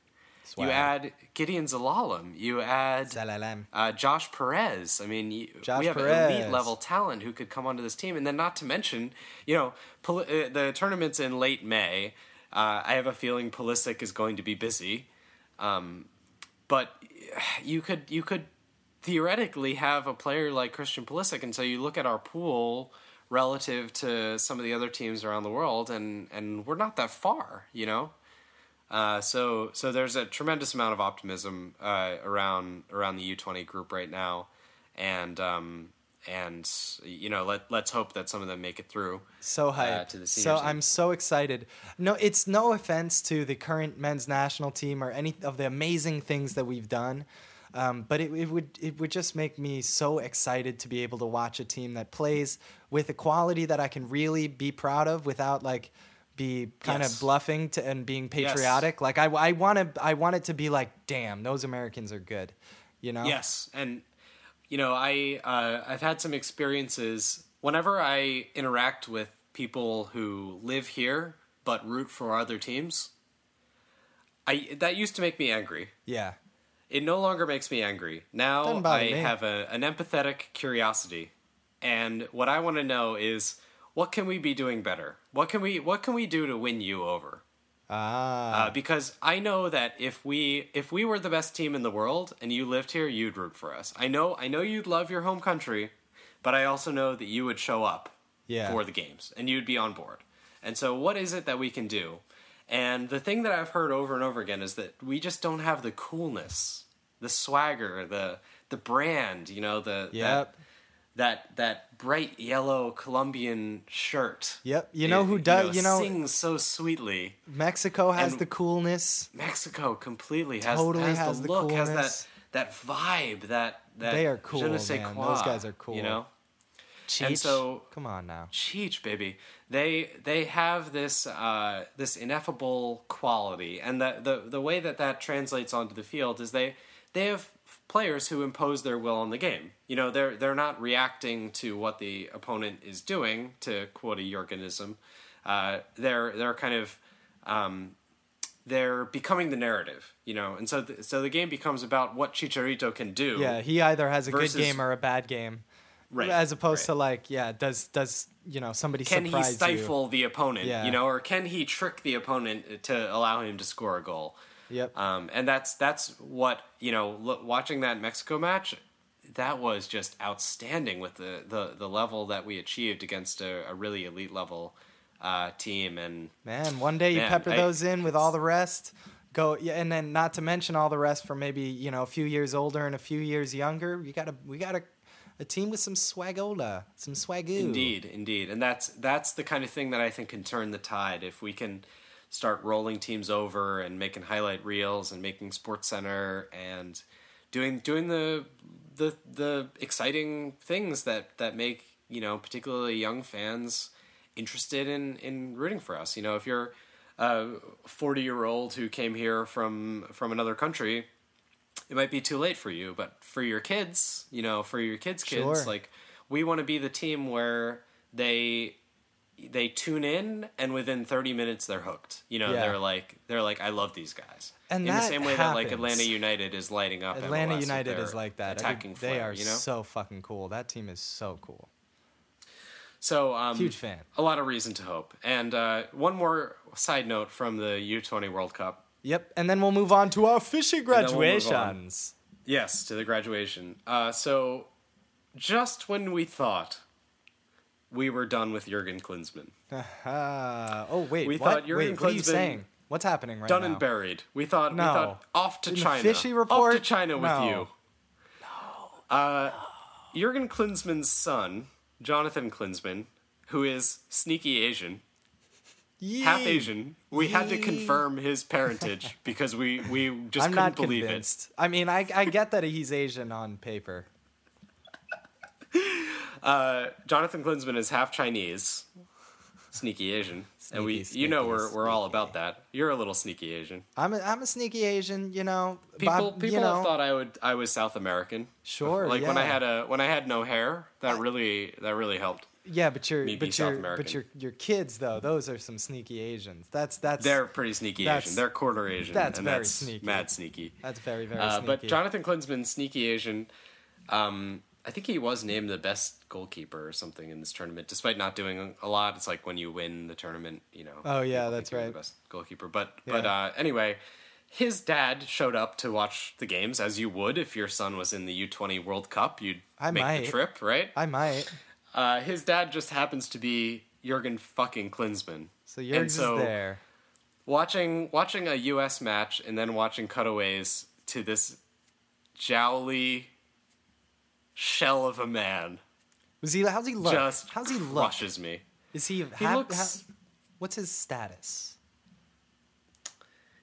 Swag. You add Gedion Zelalem. You add Zelalem. uh, Josh Perez. I mean, you, Josh we have Perez. elite level talent who could come onto this team, and then not to mention, you know, Poli- uh, the tournament's in late May. Uh, I have a feeling Pulisic is going to be busy, um, but you could you could theoretically have a player like Christian Pulisic, and so you look at our pool relative to some of the other teams around the world, and and we're not that far, you know. Uh, so so there's a tremendous amount of optimism uh, around around the U20 group right now, and um, and you know let let's hope that some of them make it through. So hyped. Uh, to the so team. I'm so excited. No, it's no offense to the current men's national team or any of the amazing things that we've done. Um, but it, it would it would just make me so excited to be able to watch a team that plays with a quality that I can really be proud of without like be kind Yes. of bluffing to and being patriotic. Like I, I want to, I want it to be like, damn, those Americans are good. You know? Yes, and you know, I uh, I've had some experiences whenever I interact with people who live here but root for other teams. I that used to make me angry. Yeah. It no longer makes me angry. Now I me. have a, an empathetic curiosity, and what I want to know is what can we be doing better? What can we what can we do to win you over? Ah. Uh, because I know that if we if we were the best team in the world and you lived here, you'd root for us. I know I know you'd love your home country, but I also know that you would show up Yeah. for the games and you'd be on board. And so, what is it that we can do? And the thing that I've heard over and over again is that we just don't have the coolness, the swagger, the the brand. You know, the Yep. that that that bright yellow Colombian shirt. Yep. You know It- who does? You know, sings so sweetly. Mexico has and- the coolness. Mexico completely has Totally has, has the the look, has that that vibe, that that They are je cool, ne sais man. quoi, Those guys are cool. You know, Cheech. And so- come on now. Cheech, baby. They they have this uh, this ineffable quality, and the, the the way that that translates onto the field is they they have players who impose their will on the game. You know, they're they're not reacting to what the opponent is doing. To quote a Jorgenism, uh, they're they're kind of um, they're becoming the narrative. You know, and so th- so the game becomes about what Chicharito can do. Yeah, he either has a Versus- good game or a bad game, right. as opposed right. to like, yeah, does does you know somebody can he surprise you? stifle the opponent Yeah. you know or can he trick the opponent to allow him to score a goal Yep. um, and that's that's what you know lo- watching that mexico match that was just outstanding with the the, the level that we achieved against a, a really elite level uh, team and Man, one day you Man, pepper I- those in with all the rest. Go yeah, and then not to mention all the rest for maybe you know a few years older and a few years younger. You gotta we got a, team with some swagola, some swagoo. Indeed, indeed, and that's that's the kind of thing that I think can turn the tide if we can start rolling teams over and making highlight reels and making Sports Center and doing doing the the the exciting things that that make you know particularly young fans interested in in rooting for us. You know, if you're a forty year old who came here from from another country it might be too late for you, but for your kids, you know, for your kids' kids, Sure. like we want to be the team where they they tune in and within 30 minutes they're hooked. You know, Yeah. they're like they're like I love these guys. And in the same way that like. Atlanta United is lighting up Atlanta MLS United is like that. Attacking they flair, are you know? so fucking cool. That team is so cool. So um, Huge fan. A lot of reason to hope. And uh, one more side note from the U20 World Cup. Yep, and then we'll move on to our fishy then we'll graduations. Yes, to the graduation. Uh, so, just when we thought we were done with Jurgen Klinsmann, Ah, oh wait, We what? thought Jurgen wait, what are you Klinsmann- saying? What's happening right done now? Done and buried, we thought we No. thought off to In China, fishy report. off to China with No. you. No. Uh, Jurgen Klinsmann's son, Jonathan Klinsmann, who is sneaky Asian, half Asian, we had to confirm his parentage <laughs> because we we just I'm couldn't not believe convinced. I mean, I I get that he's Asian on paper. <laughs> Uh, Jonathan Klinsmann is half Chinese, sneaky Asian, and we Sneaky, you know we're we're all about that. You're a little sneaky Asian. I'm a, I'm a sneaky Asian, you know. People Bob, people you know, have thought I would I was South American. Sure, Like when I had a when I had no hair, that really that really helped. Yeah, but your me but South your but your your kids though, those are some sneaky Asians. That's that's They're pretty sneaky Asian. They're quarter Asian. that's and very that's sneaky. Mad sneaky. that's very very Uh, sneaky. but Jonathan Klinsmann, sneaky Asian. Um, I think he was named the best goalkeeper or something in this tournament, despite not doing a lot. It's like when you win the tournament, you know. Oh, yeah, that's right. The best goalkeeper, but but uh, anyway, his dad showed up to watch the games as you would if your son was in the U twenty World Cup. You'd I make might. the trip, right? I might. Uh, his dad just happens to be Jurgen fucking Klinsmann. So Jurg's And so- there. Watching watching a U.S. match and then watching cutaways to this jowly shell of a man Was he? How's he look? just how's he look? crushes me. Is he? He ha- looks ha- what's his status?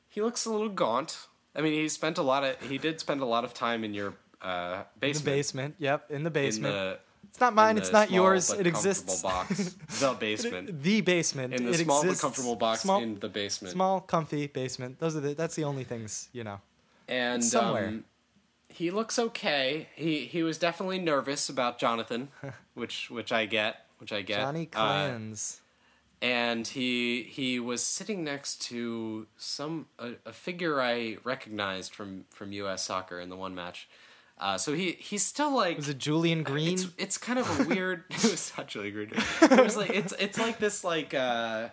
he looks a little gaunt. I mean, he spent a lot of he did spend a lot of time in your uh, In the basement. basement. Yep, in the in basement. the It's not mine. It's not small yours. but It exists. box, <laughs> the basement. <laughs> The basement. In the it small but exists. comfortable box Small, in the basement. small, comfy basement. Those are the. That's the only things you know. and somewhere. Um, he looks okay. He he was definitely nervous about Jonathan, <laughs> which which I get, which I get. Johnny Uh, and he he was sitting next to some a, a figure I recognized from from U.S. Soccer in the one match. Uh, so he he's still like was it Julian Green? it's it's kind of a <laughs> weird. <laughs> it was actually weird. It was like it's it's like this like uh,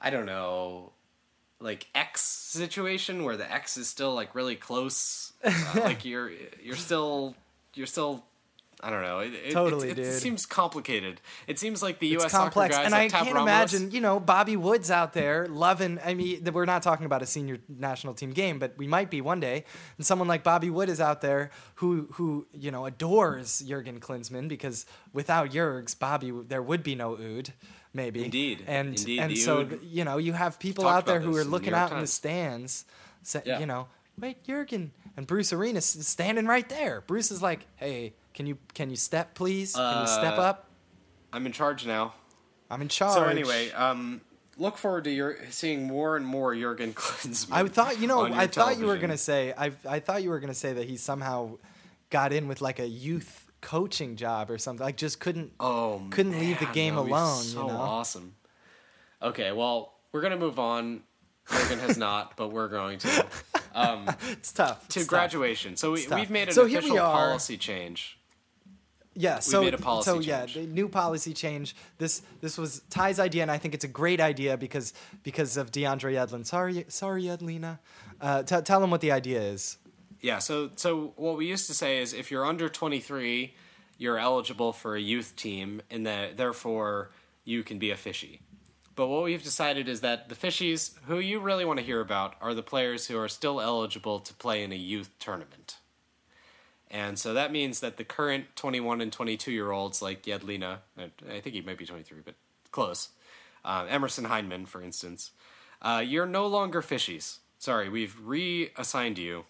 I don't know, like X situation where the X is still like really close. Uh, <laughs> like you're you're still you're still. I don't know. It, it- Totally, it, it, seems complicated. It seems like the U.S. it's complex, and I like can't Ramos- imagine. You know, Bobby Woods out there loving. I mean, we're not talking about a senior national team game, but we might be one day. And someone like Bobby Wood is out there who, who you know, adores Jurgen Klinsmann because without Jurgs, Bobby, there would be no Ood. Maybe Indeed. and Indeed, and the so you know you have people out there who are looking out in the stands, sa- Yeah. you know, wait, Jurgen and Bruce Arenas is standing right there. Bruce is like, hey, can you can you step please? Can you step Uh, up? I'm in charge now. I'm in charge. So anyway, um, look forward to your seeing more and more Jurgen <laughs> Klinsmann. I thought you know on your I thought you were television. gonna say I I thought you were gonna say that he somehow got in with like a youth coaching job or something. Like just couldn't Oh, couldn't leave the man, game would be alone, So you know? awesome. Okay, well, we're gonna move on. Jurgen has not, but we're going to <laughs> it's tough. to It's tough. graduation. So we, tough. we've made an So here official we are. policy change. Yeah, so made a policy so yeah, change. the new policy change. This this was Ty's idea, and I think it's a great idea because because of DeAndre Yedlin. Sorry, sorry, Yedlina. Uh, t- tell him what the idea is. Yeah, so so what we used to say is if you're under 23, you're eligible for a youth team, and that therefore you can be a fishy. But what we've decided is that the fishies who you really want to hear about are the players who are still eligible to play in a youth tournament. And so that means that the current 21 and 22 year olds, like Yedlina, I I think he might be 23, but close, uh, Emerson Hyndman, for instance, uh, you're no longer fishies. Sorry, we've reassigned you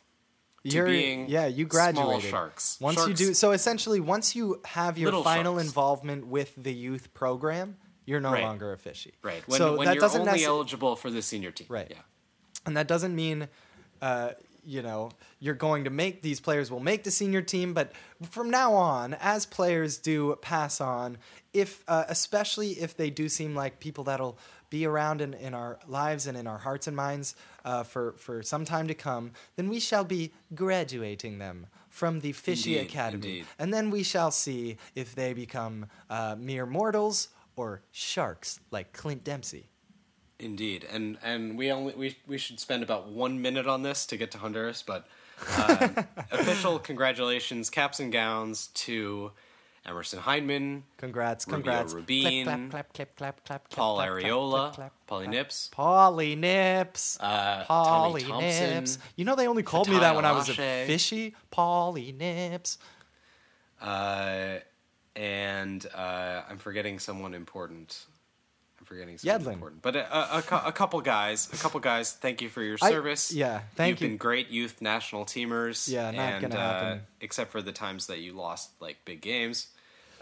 to You're, being yeah, you small graduated. sharks. Once you do so, essentially, once you have your final sharks. involvement with the youth program, you're no Right. longer a fishy. Right. When, so when that you're doesn't only necess- eligible for the senior team. Right. Yeah. and that doesn't mean uh, you know you're going to make these players will make the senior team but from now on as players do pass on if uh, especially if they do seem like people that'll be around in, in our lives and in our hearts and minds uh, for, for some time to come then we shall be graduating them from the fishy Indeed, academy indeed. and then we shall see if they become uh, mere mortals or sharks like clint dempsey Indeed, and and we only we we should spend about one minute on this to get to Honduras, but uh, <laughs> official congratulations, caps and gowns to Emerson Hyndman, Congrats, Rubio congrats. Rubin, clap, clap, clap, clap, clap, Paul clap, clap, Arriola, clap, Polly. Nips, Polly Nips. uh, Polly Nips. You know they only called me that when I was a fishy. Polly Nips. uh, and uh, I'm forgetting someone important. Forgetting someone Yedlin. important, but a, a, a couple guys, a couple guys. Thank you for your I- service. yeah, thank You've you. been great youth national teamers. Yeah, not and, gonna uh, happen. except for the times that you lost like big games.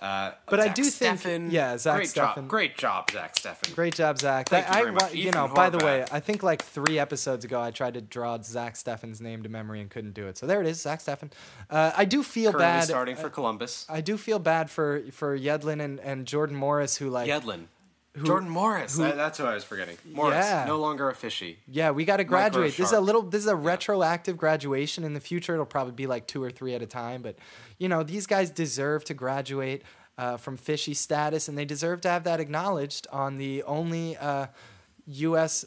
Uh, But I Zach do think- yeah, Zach great Steffen. job, great job, Zach Steffen. Great job, Zach. Thank That- you I, very wa- much. you know, by the way, I think like three episodes ago, I tried to draw Zach Steffen's name to memory and couldn't do it. So there it is, Zach Steffen. Uh, I do feel Currently bad. starting for Columbus. I do feel bad for for Yedlin and, and Jordan Morris, who like Yedlin, Jordan Morris. That- that's who I was forgetting. Morris, Yeah. no longer a fishy. Yeah, we got to graduate. This is a little. This is a retroactive graduation. In the future, it'll probably be like two or three at a time. But you know, these guys deserve to graduate uh, from fishy status, and they deserve to have that acknowledged on the only uh, U.S.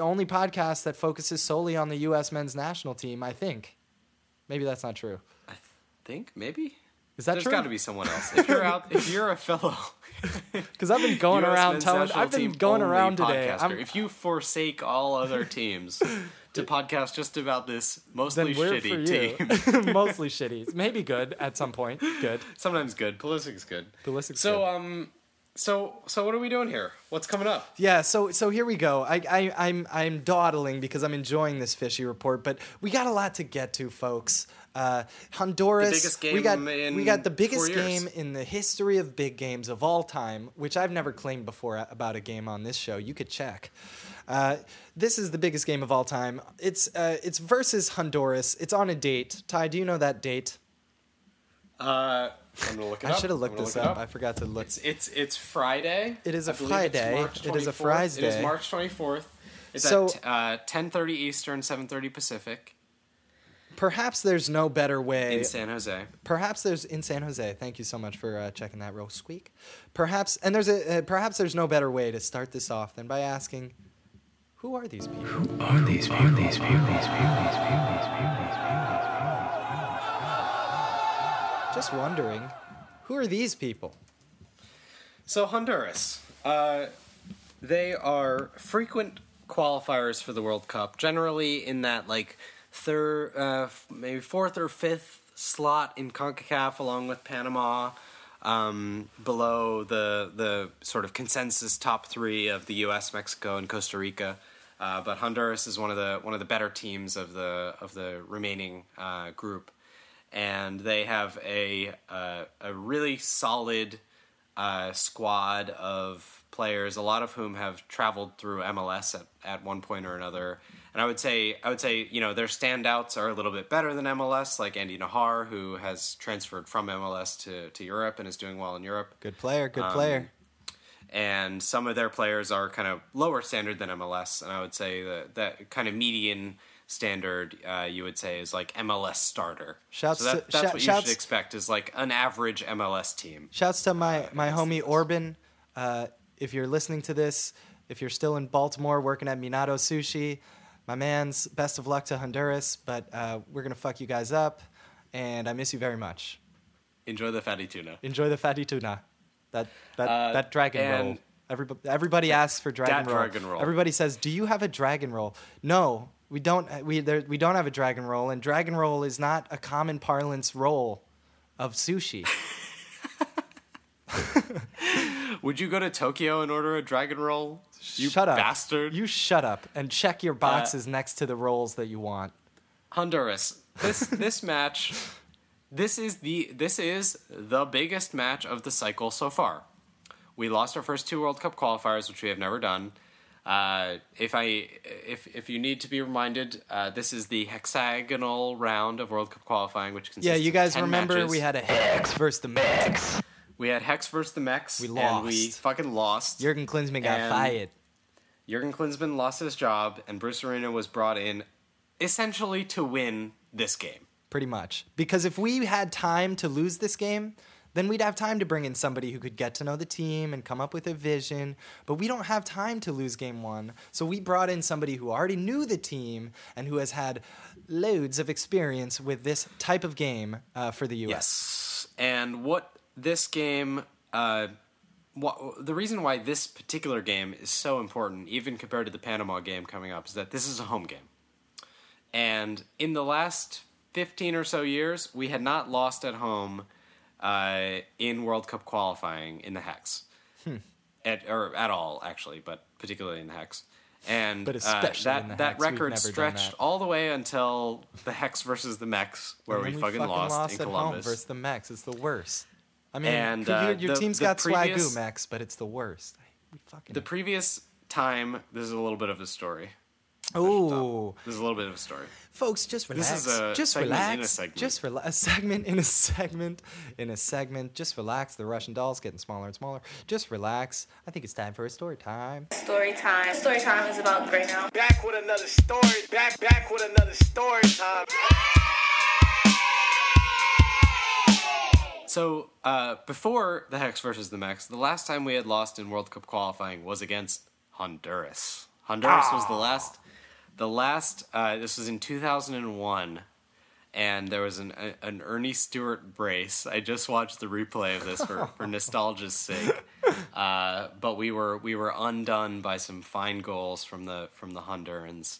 Only podcast that focuses solely on the U.S. men's national team. I think. Maybe that's not true. I think maybe. Is that There's got to be someone else. If you're out, if you're a fellow <laughs> Because I've been going US around telling. I've been going around today. I'm, if you forsake all other teams <laughs> to podcast just about this mostly shitty team. <laughs> Mostly shitty. Maybe good at some point. Good. sometimes good. Pulisic's good. Pulisic's so good. um, So so what are we doing here? What's coming up? Yeah, so so here we go. I, I I'm I'm dawdling because I'm enjoying this fishy report, but we got a lot to get to, folks. Uh, Honduras. The biggest we got in we got the biggest game in the history of big games of all time, which I've never claimed before about a game on this show. You could check. Uh, this is the biggest game of all time. It's uh, it's versus Honduras. It's on a date. Ty, do you know that date? Uh, I'm gonna look it I up. should have looked this look it up. I forgot to look. It's it's it's Friday. It is a Friday. It is a Friday. It is March 24th. It's So- at uh, 10:30 Eastern, 7:30 Pacific Perhaps there's no better way. in San Jose. Perhaps there's in San Jose. Thank you so much for uh, checking that real squeak. Perhaps and there's a uh, perhaps there's no better way to start this off than by asking, who are these people? Who are these people? Are these people? These people? These people? These people? Just wondering, who are these people? So Honduras, uh, they are frequent qualifiers for the World Cup. Generally, in that like third, uh, maybe fourth or fifth slot in Concacaf, along with Panama, um, below the the sort of consensus top three of the U.S., Mexico, and Costa Rica. Uh, but Honduras is one of the one of the better teams of the of the remaining uh, group, and they have a uh, a really solid uh, squad of players, a lot of whom have traveled through MLS at, at one point or another. And I would say, I would say, you know, their standouts are a little bit better than MLS, like Andy Najar, who has transferred from MLS to, to Europe and is doing well in Europe. Good player, good Um, player. And some of their players are kind of lower standard than MLS. And I would say that that kind of median standard, uh, you would say, is like MLS starter. Shouts so that, to- that's shout- what you shouts- should expect is like an average MLS team. Shouts to my my homie. Orban. Uh, if you're listening to this, if you're still in Baltimore working at Minato Sushi, my man's best of luck to Honduras. But uh, we're gonna fuck you guys up, and I miss you very much. Enjoy the fatty tuna. Enjoy the fatty tuna. That that Uh, that dragon roll. Everybody, everybody asks for dragon roll. dragon roll. Everybody says, "Do you have a dragon roll?" No, we don't. We there, we don't have a dragon roll, and dragon roll is not a common parlance roll of sushi. <laughs> <laughs> Would you go to Tokyo and order a dragon roll? You shut up, bastard. You shut up and check your boxes next to the rolls that you want. Honduras. This <laughs> this match this is the this is the biggest match of the cycle so far. We lost our first two World Cup qualifiers, which we have never done. Uh, if I if if you need to be reminded, uh, this is the hexagonal round of World Cup qualifying, which consists Yeah, you guys remember matches. we had a hex versus the Mex. We had Hex versus the Mex, We and we fucking lost. Jurgen Klinsmann got And- fired. Jurgen Klinsmann lost his job, and Bruce Arena was brought in essentially to win this game. pretty much. Because if we had time to lose this game, then we'd have time to bring in somebody who could get to know the team and come up with a vision. But we don't have time to lose game one. So we brought in somebody who already knew the team and who has had loads of experience with this type of game uh, for the U.S. Yes. And what this game, uh, what, the reason why this particular game is so important, even compared to the Panama game coming up, is that this is a home game. And in the last 15 or so years, we had not lost at home uh, in World Cup qualifying in the Hex. Hmm. At, or at all, actually, but particularly in the Hex. And But uh, that, in the that Hex, record stretched that. all the way until the Hex versus the Mex, where And we, then fucking, lost, in at home Columbus. versus the Mex. It's the worst. I mean, And, your, uh, your the- team's the got previous- swagoo, Mex, but it's the worst. We fucking. The previous time, this is a little bit of a story. Oh, This is a little bit of a story. Folks, just This relax. is a just segment in relax. a segment. Just relax. A segment in a <laughs> segment in a segment. Just relax. The Russian doll's getting smaller and smaller. Just relax. I think it's time for a story time. Story time. Story time is about right now. Back with another story. Back, back with another story time. So, uh, before the Hex versus the Mex, the last time we had lost in World Cup qualifying was against Honduras. Honduras was the last. The last. Uh, this was in 2001, and there was an a, an Earnie Stewart brace. I just watched the replay of this for, <laughs> for nostalgia's sake. Uh, but we were we were undone by some fine goals from the from the Hondurans,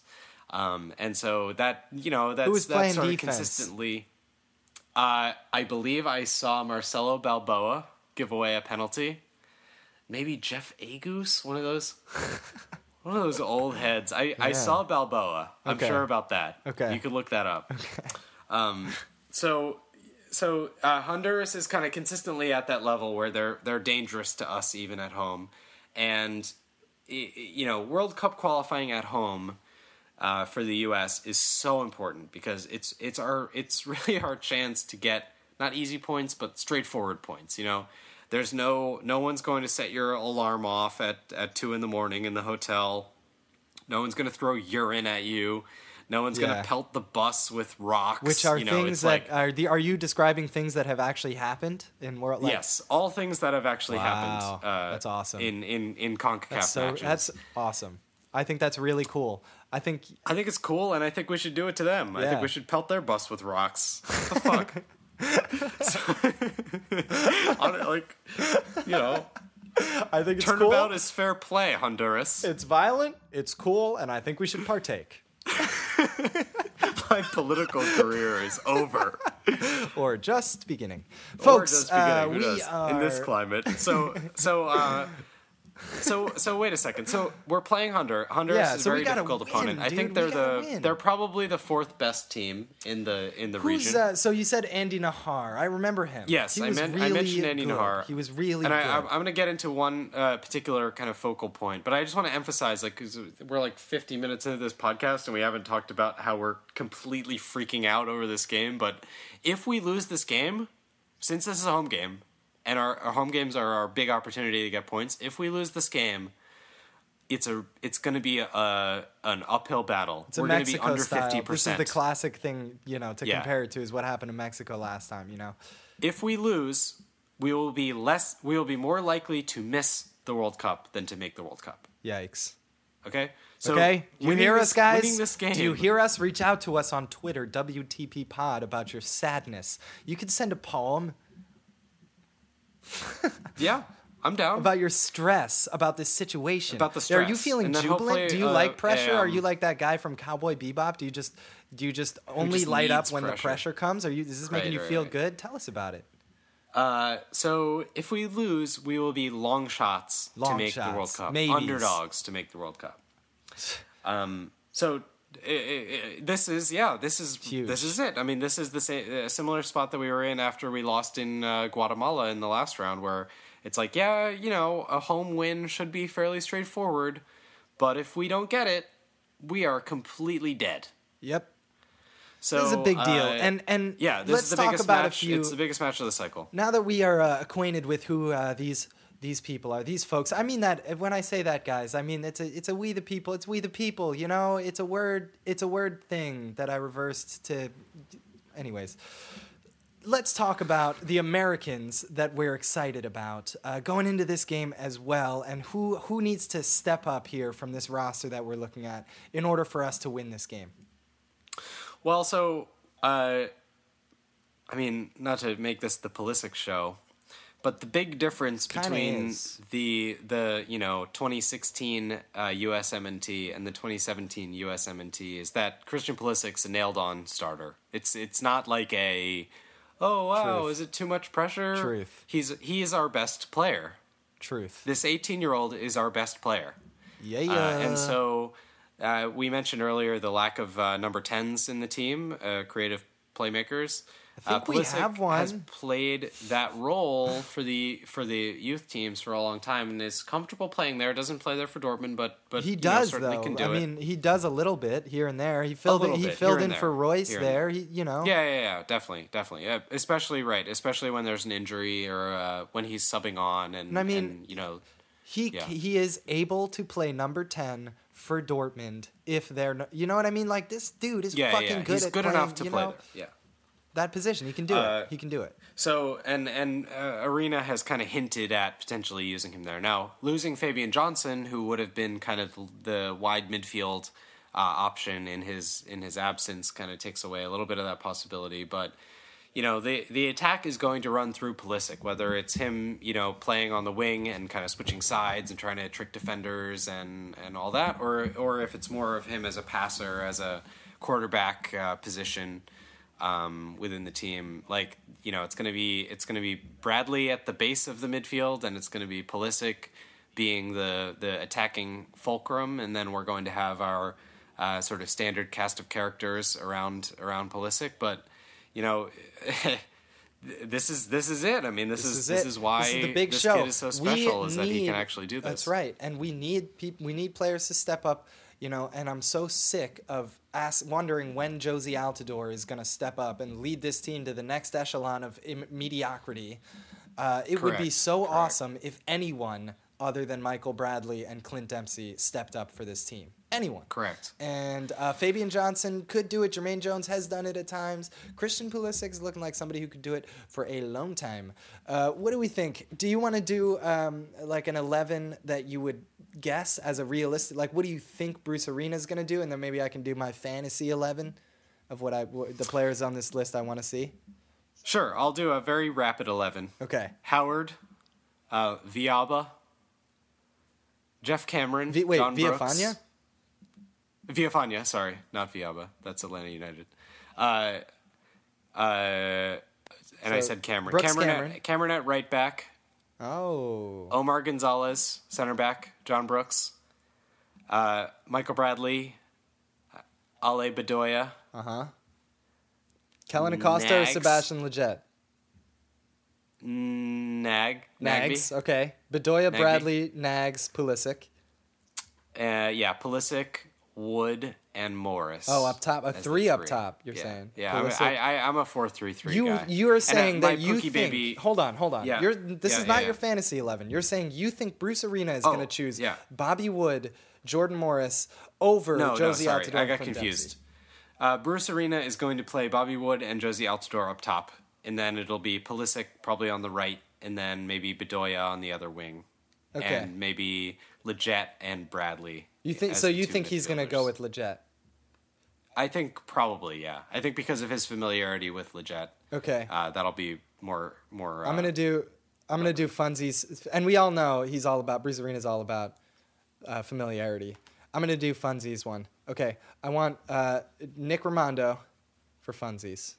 um, and so that you know that's playing sort of consistently. Uh, I believe I saw Marcelo Balboa give away a penalty. maybe Jeff Agoos, one of those, <laughs> one of those old heads. I, I saw Balboa. I'm Okay. sure about that. Okay. you could look that up. Um, so so uh, Honduras is kind of consistently at that level where they're they're dangerous to us even at home, and you know World Cup qualifying at home uh, for the U.S. is so important because it's it's our it's <laughs> really our chance to get not easy points but straightforward points. You know, there's no no one's going to set your alarm off at at two in the morning in the hotel. No one's going to throw urine at you. No one's going to pelt the bus with rocks. Which are you know, things it's that like, are the are you describing things that have actually happened in world? Like, yes, all things that have actually Wow, happened. Uh, that's awesome. In in in Concacaf That's so matches. that's awesome. I think that's really cool. I think I think it's cool, and I think we should do it to them. I think we should pelt their bus with rocks. What the fuck? <laughs> <laughs> So- like, you know, I think it's cool. turnabout is fair play, Honduras. it's violent, it's cool, and I think we should partake. <laughs> My political career is over. Or just beginning. Or Folks, just uh, beginning, who we are in this climate. So so uh so so wait a second. So we're playing Honduras. Honduras Yeah, is a so we very difficult win, opponent. I think they're the win. they're probably the fourth best team in the in the Who's region. uh, so you said Andy Najar. I remember him. Yes, he I, meant, really I mentioned Andy good. Najar. He was really and good. I, I'm, I'm going to get into one uh, particular kind of focal point, but I just want to emphasize, like, 'cause we're like 50 minutes into this podcast and we haven't talked about how we're completely freaking out over this game. But if we lose this game, since this is a home game, and our, our home games are our big opportunity to get points, if we lose this game, it's a it's going to be a, a an uphill battle. it's we're going to be under fifty This is the classic thing, you know, to Yeah. compare it to is what happened in Mexico last time. You know, if we lose, we will be less. We will be more likely to miss the World Cup than to make the World Cup. yikes. Okay. So okay, you hear this- us, guys? This game. Do you hear us? Reach out to us on Twitter, WTP Pod, about your sadness. You could send a poem <laughs> Yeah, I'm down. about your stress about this situation. About the stress. Are you feeling jubilant? Do you uh, like pressure? Are um, you like that guy from Cowboy Bebop? Do you just do you just only just light up when the pressure. pressure comes? Are you is this making Right, you right, feel right. good? Tell us about it. uh, so if we lose, we will be long shots Long to make the. World Cup. Maybes. Underdogs to make the World Cup. Um. So. This is yeah. This is Huge. this is it. I mean, this is the same uh, similar spot that we were in after we lost in uh, Guatemala in the last round, where it's like, yeah, you know, a home win should be fairly straightforward, but if we don't get it, we are completely dead. Yep. So This is a big deal. uh, and and yeah, this let's is the talk biggest about match. a few It's the biggest match of the cycle. now that we are uh, acquainted with who uh, these these people are, these folks. I mean that when I say that, guys, I mean it's a it's a we the people. It's we the people. You know, it's a word. It's a word thing that I reversed to. Anyways, let's talk about the Americans that we're excited about uh, going into this game as well, and who who needs to step up here from this roster that we're looking at in order for us to win this game. Well, so uh, I mean, not to make this the Pulisic show, but the big difference Kinda between is. the the you know 2016 uh, USMNT and the 2017 USMNT is that Christian Pulisic's a nailed on starter. It's it's not like a oh wow Truth. is it too much pressure? Truth. He's he is our best player. Truth. This 18 year old is our best player. Yeah, Uh, yeah. and so uh, we mentioned earlier the lack of uh, number 10s in the team, uh, creative playmakers. I think we have one. Has played that role for the for the youth teams for a long time and is comfortable playing there. Doesn't play there for Dortmund, but but He you know, does certainly though. can do I it. mean, he does a little bit here and there. He filled in, he bit, filled in and for Reus here there. there. He, you know. yeah, yeah, yeah, definitely, definitely. Yeah, especially right, especially when there's an injury or uh, when he's subbing on, and, And I mean- and, you know, He Yeah. he is able to play number 10 for Dortmund if they're no, you know what I mean? Like this dude is yeah, fucking yeah, good he's at good playing, enough to play know, there. Yeah. That position. He can do Uh, it. He can do it. So and and uh, Arena has kind of hinted at potentially using him there. Now losing Fabian Johnson, who would have been kind of the wide midfield uh, option in his in his absence, kind of takes away a little bit of that possibility. But you know the the attack is going to run through Pulisic, whether it's him you know playing on the wing and kind of switching sides and trying to trick defenders and and all that, or or if it's more of him as a passer, as a quarterback uh, position. Um, within the team. Like you know, it's gonna be it's gonna be Bradley at the base of the midfield, and it's gonna be Pulisic being the the attacking fulcrum, and then we're going to have our uh, sort of standard cast of characters around around Pulisic. But you know. <laughs> This is this is it. I mean, this, is, this is why this is the big this show. kid is so We special is that he can actually do this. That's right, and we need people. We need players to step up. You know, and I'm so sick of ask, wondering when Jozy Altidore is going to step up and lead this team to the next echelon of Im- mediocrity. Uh, it would be so correct. awesome if anyone other than Michael Bradley and Clint Dempsey stepped up for this team. Anyone. Correct. And uh, Fabian Johnson could do it. Jermaine Jones has done it at times. Christian Pulisic is looking like somebody who could do it for a long time. Uh, what do we think? Do you want to do um, like an 11 that you would guess as a realistic? Like, what do you think Bruce Arena is going to do? And then maybe I can do my fantasy 11 of what I what, the players on this list I want to see. Sure, I'll do a very rapid eleven. Okay. Howard, uh, Viaba, Geoff Cameron, V- wait, John Brooks. Villafaña? Villafaña, sorry, not Viaba. That's Atlanta United. Uh, uh, and I said Cameron. Brooks Cameron, Cameron. At, Cameron at right back. Oh. Omar Gonzalez, center back. John Brooks. Uh, Michael Bradley. Ale Bedoya. Uh huh. Kellyn Acosta or Sebastian Lletget? Nag. Nags. Okay. Bedoya, Nagbe. Bradley, Nags, Pulisic. Uh, yeah, Pulisic, Wood, and Morris. Oh, up top, a the three up top, you're yeah. saying. Yeah, I'm, Pulisic. I, I, I'm a four-three-three You guy. you are And, uh, saying that you think. baby. Hold on, hold on. Yeah. You're, this Yeah, is not your fantasy eleven. You're saying you think Bruce Arena is Oh, going to choose. Bobby Wood, Jordan Morris over No, Jozy no, sorry, Altidore. I got confused. Uh, Bruce Arena is going to play Bobby Wood and Jozy Altidore up top, and then it'll be Pulisic probably on the right, and then maybe Bedoya on the other wing, Okay. and maybe Lletget and Bradley. You think so? You think he's going to go with Lletget? I think probably yeah. I think because of his familiarity with Lletget, Okay. uh, that'll be more more. Uh, I'm gonna do. I'm gonna do funsies, and we all know he's all about Bruce Arena's all about uh, familiarity. I'm gonna do funsies one. Okay, I want uh, Nick Rimando for funsies.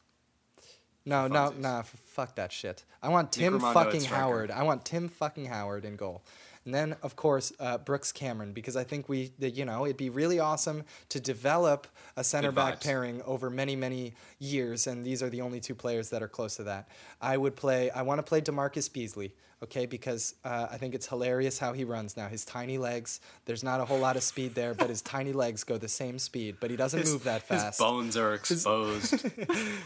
No, no, no, fuck that shit. I want Tim fucking. Howard. I want Tim fucking Howard in goal. And then, of course, uh, Brooks Cameron, because I think we, you know, it'd be really awesome to develop a center back pairing over many, many years, and these are the only two players that are close to that. I would play. I want to play DaMarcus Beasley, okay, because uh, I think it's hilarious how he runs now. His tiny legs. There's not a whole lot of speed there, but his tiny legs go the same speed, but he doesn't his, move that fast. His bones are exposed. <laughs>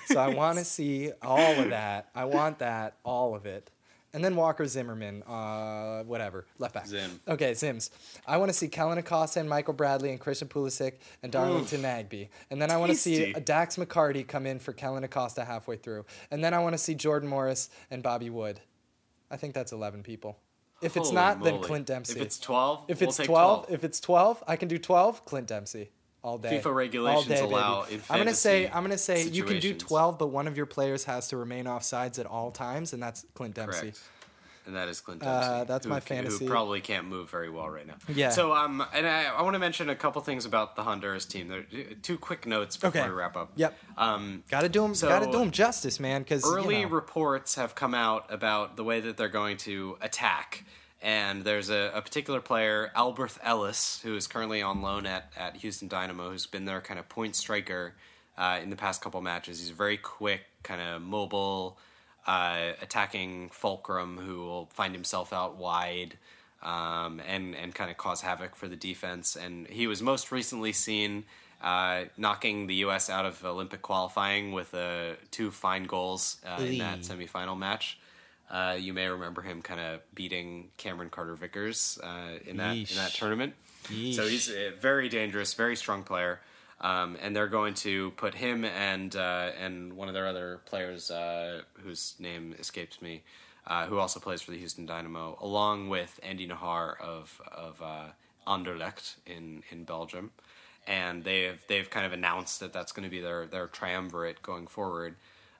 So I want to see all of that. I want that, all of it. And then Walker Zimmerman, uh, whatever, left back. Zim. Okay, Zims. I want to see Kellyn Acosta and Michael Bradley and Christian Pulisic and Darlington Nagbe. And then I want to see Dax McCarty come in for Kellyn Acosta halfway through. And then I want to see Jordan Morris and Bobby Wood. I think that's 11 people. If it's Holy not, then moly. Clint Dempsey. If it's twelve, If we'll it's take 12, if it's 12, I can do 12, Clint Dempsey. All day. FIFA regulations day, allow I'm gonna say I'm gonna say you can do 12, but one of your players has to remain off sides at all times, and that's Clint Dempsey. Correct. And that is Clint Uh, Dempsey. that's who- my fantasy. Who probably can't move very well right now. Yeah. So um, and I, I want to mention a couple things about the Honduras team. There, two quick notes before Okay. we wrap up. Yep. Um, Gotta do him. So, gotta do them justice, man. Because early you know, reports have come out about the way that they're going to attack. And there's a, a particular player, Alberth Ellis, who is currently on loan at, at Houston Dynamo, who's been their kind of point striker uh, in the past couple matches. He's very quick, kind of mobile, uh, attacking fulcrum who will find himself out wide um, and and kind of cause havoc for the defense. And he was most recently seen uh, knocking the U.S. out of Olympic qualifying with uh, two fine goals uh, in that semifinal match. Uh, you may remember him kind of beating Cameron Carter Vickers uh, in that in that Yeesh. tournament. So he's a very dangerous, very strong player. Um, and they're going to put him and uh, and one of their other players, uh, whose name escapes me, uh, who also plays for the Houston Dynamo, along with Andy Najar of of uh, Anderlecht in in Belgium, and they've they've kind of announced that that's going to be their their triumvirate going forward.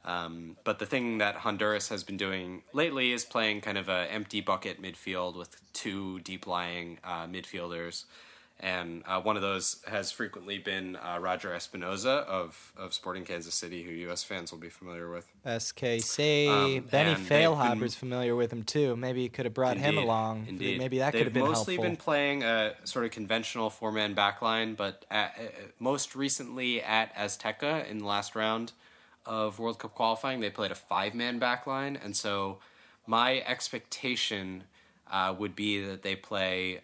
Um, but the thing that Honduras has been doing lately is playing kind of an empty bucket midfield with two deep lying uh, midfielders, and uh, one of those has frequently been uh, Roger Espinoza of of Sporting Kansas City, who U.S. fans will be familiar with. SKC. Um, Benny Feilhaber's familiar with him too. Maybe he could have brought him along. Indeed. Maybe that could have been mostly helpful. been playing a sort of conventional four man backline, but at, uh, most recently at Azteca in the last round of World Cup qualifying, they played a five man backline, and so my expectation uh, would be that they play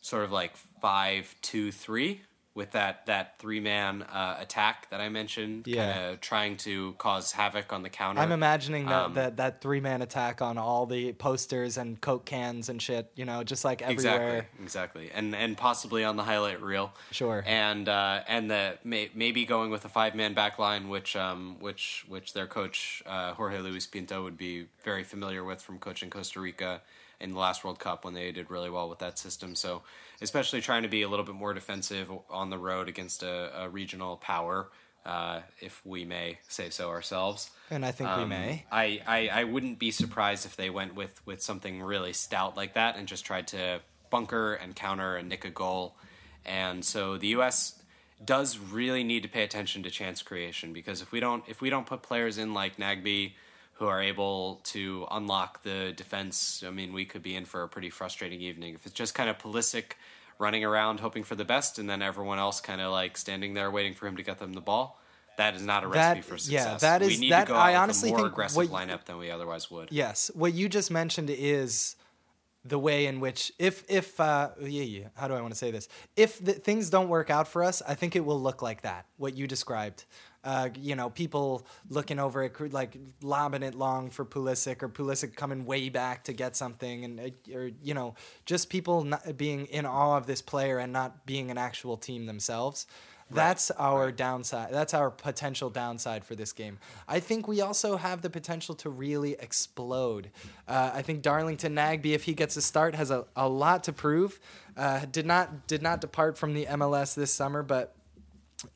sort of like five two three with that that three man uh, attack that I mentioned, Yeah. kind of trying to cause havoc on the counter. I'm imagining that, Um, that that three man attack on all the posters and coke cans and shit. You know, just like everywhere. Exactly, exactly, and and possibly on the highlight reel. Sure. And uh, and the may, maybe going with a five man back line, which um which which their coach uh, Jorge Luis Pinto would be very familiar with from coaching Costa Rica in the last World Cup when they did really well with that system. So especially trying to be a little bit more defensive on the road against a, a regional power. Uh, if we may say so ourselves, And I think we um, may. I, I, I wouldn't be surprised if they went with, with something really stout like that and just tried to bunker and counter and nick a goal. And so the U.S. does really need to pay attention to chance creation because if we don't if we don't put players in like Nagbe who are able to unlock the defense, I mean, we could be in for a pretty frustrating evening. If it's just kind of Pulisic running around hoping for the best and then everyone else kind of like standing there waiting for him to get them the ball. That is not a That- recipe for yeah, success. that we is- need that- to go I honestly more think aggressive what- lineup than we otherwise would. Yes, what you just mentioned is the way in which if if uh, yeah, yeah how do I want to say this? If the, things don't work out for us, I think it will look like that. What you described. Uh, you know, people looking over it, like lobbing it long for Pulisic, or Pulisic coming way back to get something, and uh, or you know, just people not being in awe of this player and not being an actual team themselves. That's our downside. That's our potential downside for this game. I think we also have the potential to really explode. Uh, I think Darlington Nagbe, if he gets a start, has a, a lot to prove. Uh, did not did not depart from the MLS this summer, but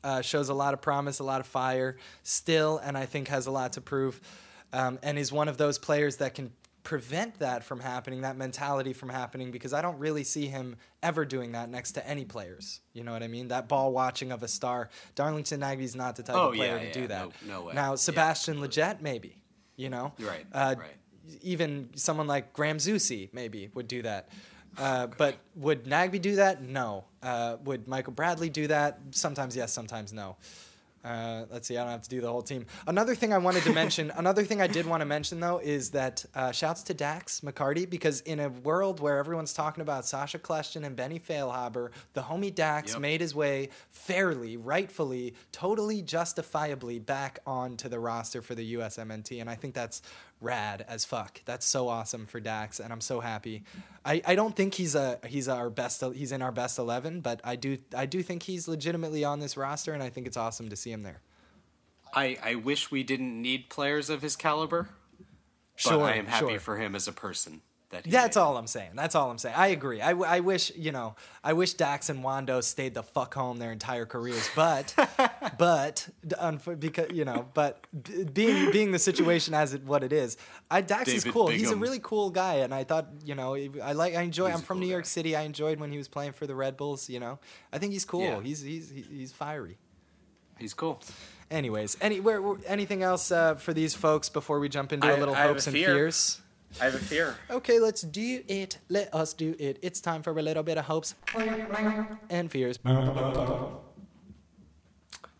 uh, shows a lot of promise, a lot of fire still, and I think has a lot to prove. Um, and is one of those players that can prevent that from happening, that mentality from happening, because I don't really see him ever doing that next to any players. You know what I mean? That ball watching of a star. Darlington Nagbe's not the type Oh, of player yeah, to yeah, do that. no- no way. Now, Yeah, Sebastian Lletget, maybe. You know? Right, Uh, right. Even someone like Graham Zusi, maybe, would do that. Uh, but would Nagbe do that? No. Uh, would Michael Bradley do that? Sometimes yes, sometimes no. Uh, let's see, I don't have to do the whole team. Another thing I wanted to <laughs> mention, another thing I did want to mention though, is that uh, shouts to Dax McCarty because in a world where everyone's talking about Sacha Kljestan and Benny Feilhaber, the homie Dax Yep. made his way fairly, rightfully, totally justifiably back onto the roster for the USMNT, and I think that's rad as fuck. That's so awesome for Dax, and I'm so happy. I, I don't think he's a he's our best he's in our best eleven, but I do I do think he's legitimately on this roster, and I think it's awesome to see him there. I, I wish we didn't need players of his caliber, but Sure, I am happy sure. for him as a person. That he That's made. all I'm saying. That's all I'm saying. I agree. I, w- I wish you know. I wish Dax and Wondo stayed the fuck home their entire careers, but <laughs> but d- because you know, but b- being being the situation as it what it is, I Dax is David cool. He's a really cool guy, and I thought you know I like I enjoy. He's I'm from cool New York guy. City. I enjoyed when he was playing for the Red Bulls. You know, I think he's cool. Yeah. He's he's he's fiery. He's cool. Anyways, any where, where- anything else uh, for these folks before we jump into a I- little I hopes and fear. fears? I have a fear. Okay, let's do it. Let us do it. It's time for a little bit of hopes and fears.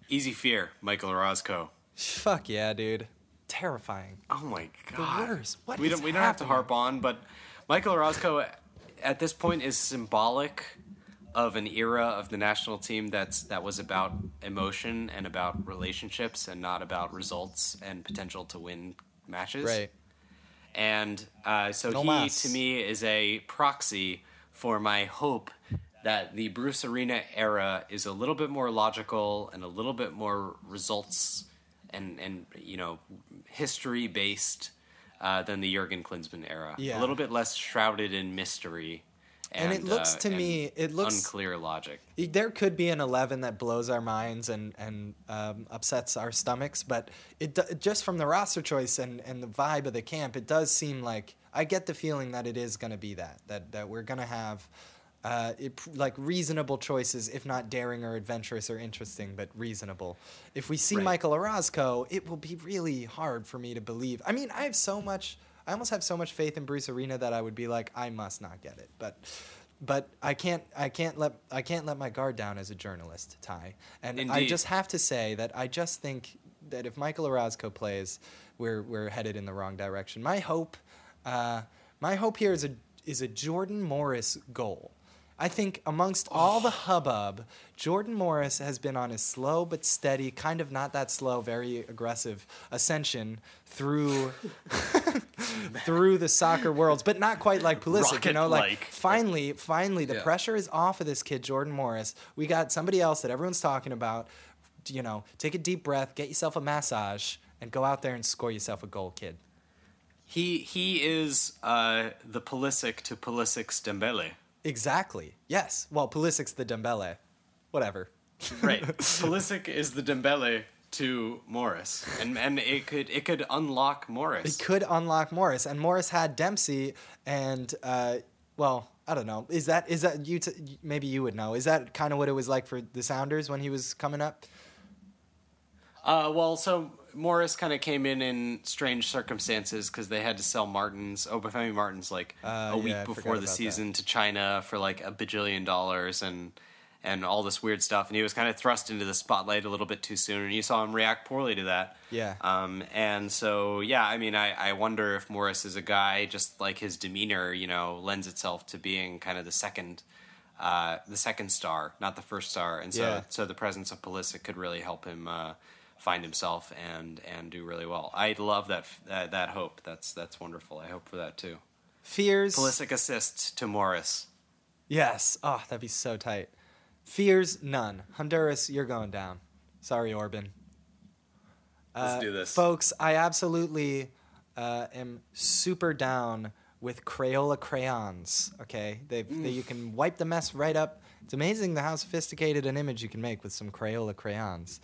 Easy fear, Michael Orozco. Fuck yeah, dude. Terrifying. Oh my god. The worst. What we is don't we don't have to harp on, but Michael Orozco at this point is symbolic of an era of the national team that's that was about emotion and about relationships and not about results and potential to win matches. Right. And uh, so No he, mas. to me, is a proxy for my hope that the Bruce Arena era is a little bit more logical and a little bit more results and, and you know, history based uh, than the Jurgen Klinsmann era. Yeah. A little bit less shrouded in mystery. And And, it looks uh, to me- it looks- unclear logic. There could be an 11 that blows our minds and, and um, upsets our stomachs, but it just from the roster choice and, and the vibe of the camp, it does seem like I get the feeling that it is going to be that, that, that we're going to have uh, it, like reasonable choices, if not daring or adventurous or interesting, but reasonable. If we see Right. Michael Orozco, it will be really hard for me to believe. I mean, I have so much, I almost have so much faith in Bruce Arena that I would be like, I must not get it, but. But I can't, I can't let, I can't let my guard down as a journalist, Ty. And I just have to say that I just think that if Michael Orozco plays, we're we're headed in the wrong direction. My hope, uh, my hope here is a is a Jordan Morris goal. I think amongst all the hubbub, Jordan Morris has been on a slow but steady, kind of not that slow, very aggressive ascension through <laughs> through the soccer worlds, but not quite like Pulisic. You know, like Rocket-like. finally, finally, the Yeah. pressure is off of this kid, Jordan Morris. We got somebody else that everyone's talking about. You know, take a deep breath, get yourself a massage, and go out there and score yourself a goal, kid. He he is uh, the Pulisic to Pulisic's Dembele. Exactly. Yes. Well, Pulisic's the Dembele. Whatever. <laughs> Right. Pulisic is the Dembele to Morris, and and it could it could unlock Morris. It could unlock Morris, and Morris had Dempsey, and uh, well, I don't know. Is that is that you? T- maybe you would know. Is that kind of what it was like for the Sounders when he was coming up? Uh, well, so Morris kind of came in in strange circumstances because they had to sell Martins, Obafemi Martins, like Uh, a week yeah, before the season to China for like a bajillion dollars and and all this weird stuff. And he was kind of thrust into the spotlight a little bit too soon, and you saw him react poorly to that. Yeah. Um, and so, yeah, I mean, I, I wonder if Morris is a guy just like his demeanor, you know, lends itself to being kind of the second. Uh, the second star, not the first star, and so Yeah. so the presence of Pulisic could really help him uh, find himself and and do really well. I love that that, that hope. That's that's wonderful. I hope for that too. Fears. Pulisic assists to Morris. Yes. Oh, that'd be so tight. Fears none. Honduras, you're going down. Sorry, Orban. Let's Uh, do this. folks. I absolutely uh, am super down with Crayola crayons. Okay, they, they you can wipe the mess right up. It's amazing the how sophisticated an image you can make with some Crayola crayons.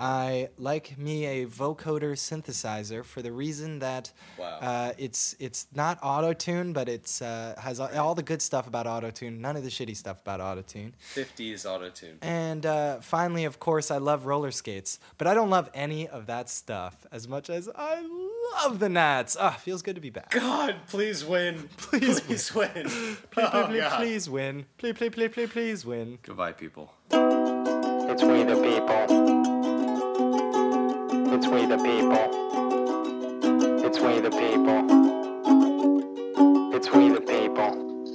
I like me a vocoder synthesizer for the reason that Wow. uh, it's it's not auto tune, but it's uh, has all, all the good stuff about auto tune, none of the shitty stuff about auto tune. 50s auto tune. And uh, finally, of course, I love roller skates, but I don't love any of that stuff as much as I love the Nats. Ah, feels good to be back. God, please win. <laughs> Please please win. <laughs> <laughs> Please, Oh, please, God. please win. Please, please, please, please, please win. Goodbye, people. It's we the people. It's we the people. It's we the people. It's we the people.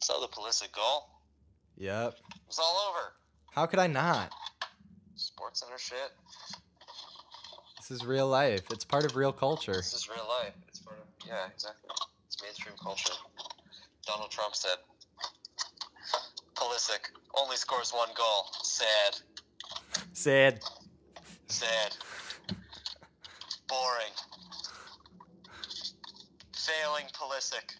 Saw the Pulisic goal. Yep. It was all over. How could I not? Sports Center shit. This is real life. It's part of real culture. This is real life. It's part of yeah, exactly. It's mainstream culture. Donald Trump said, "Pulisic only scores one goal. Sad, Sad. sad, boring. Failing Pulisic.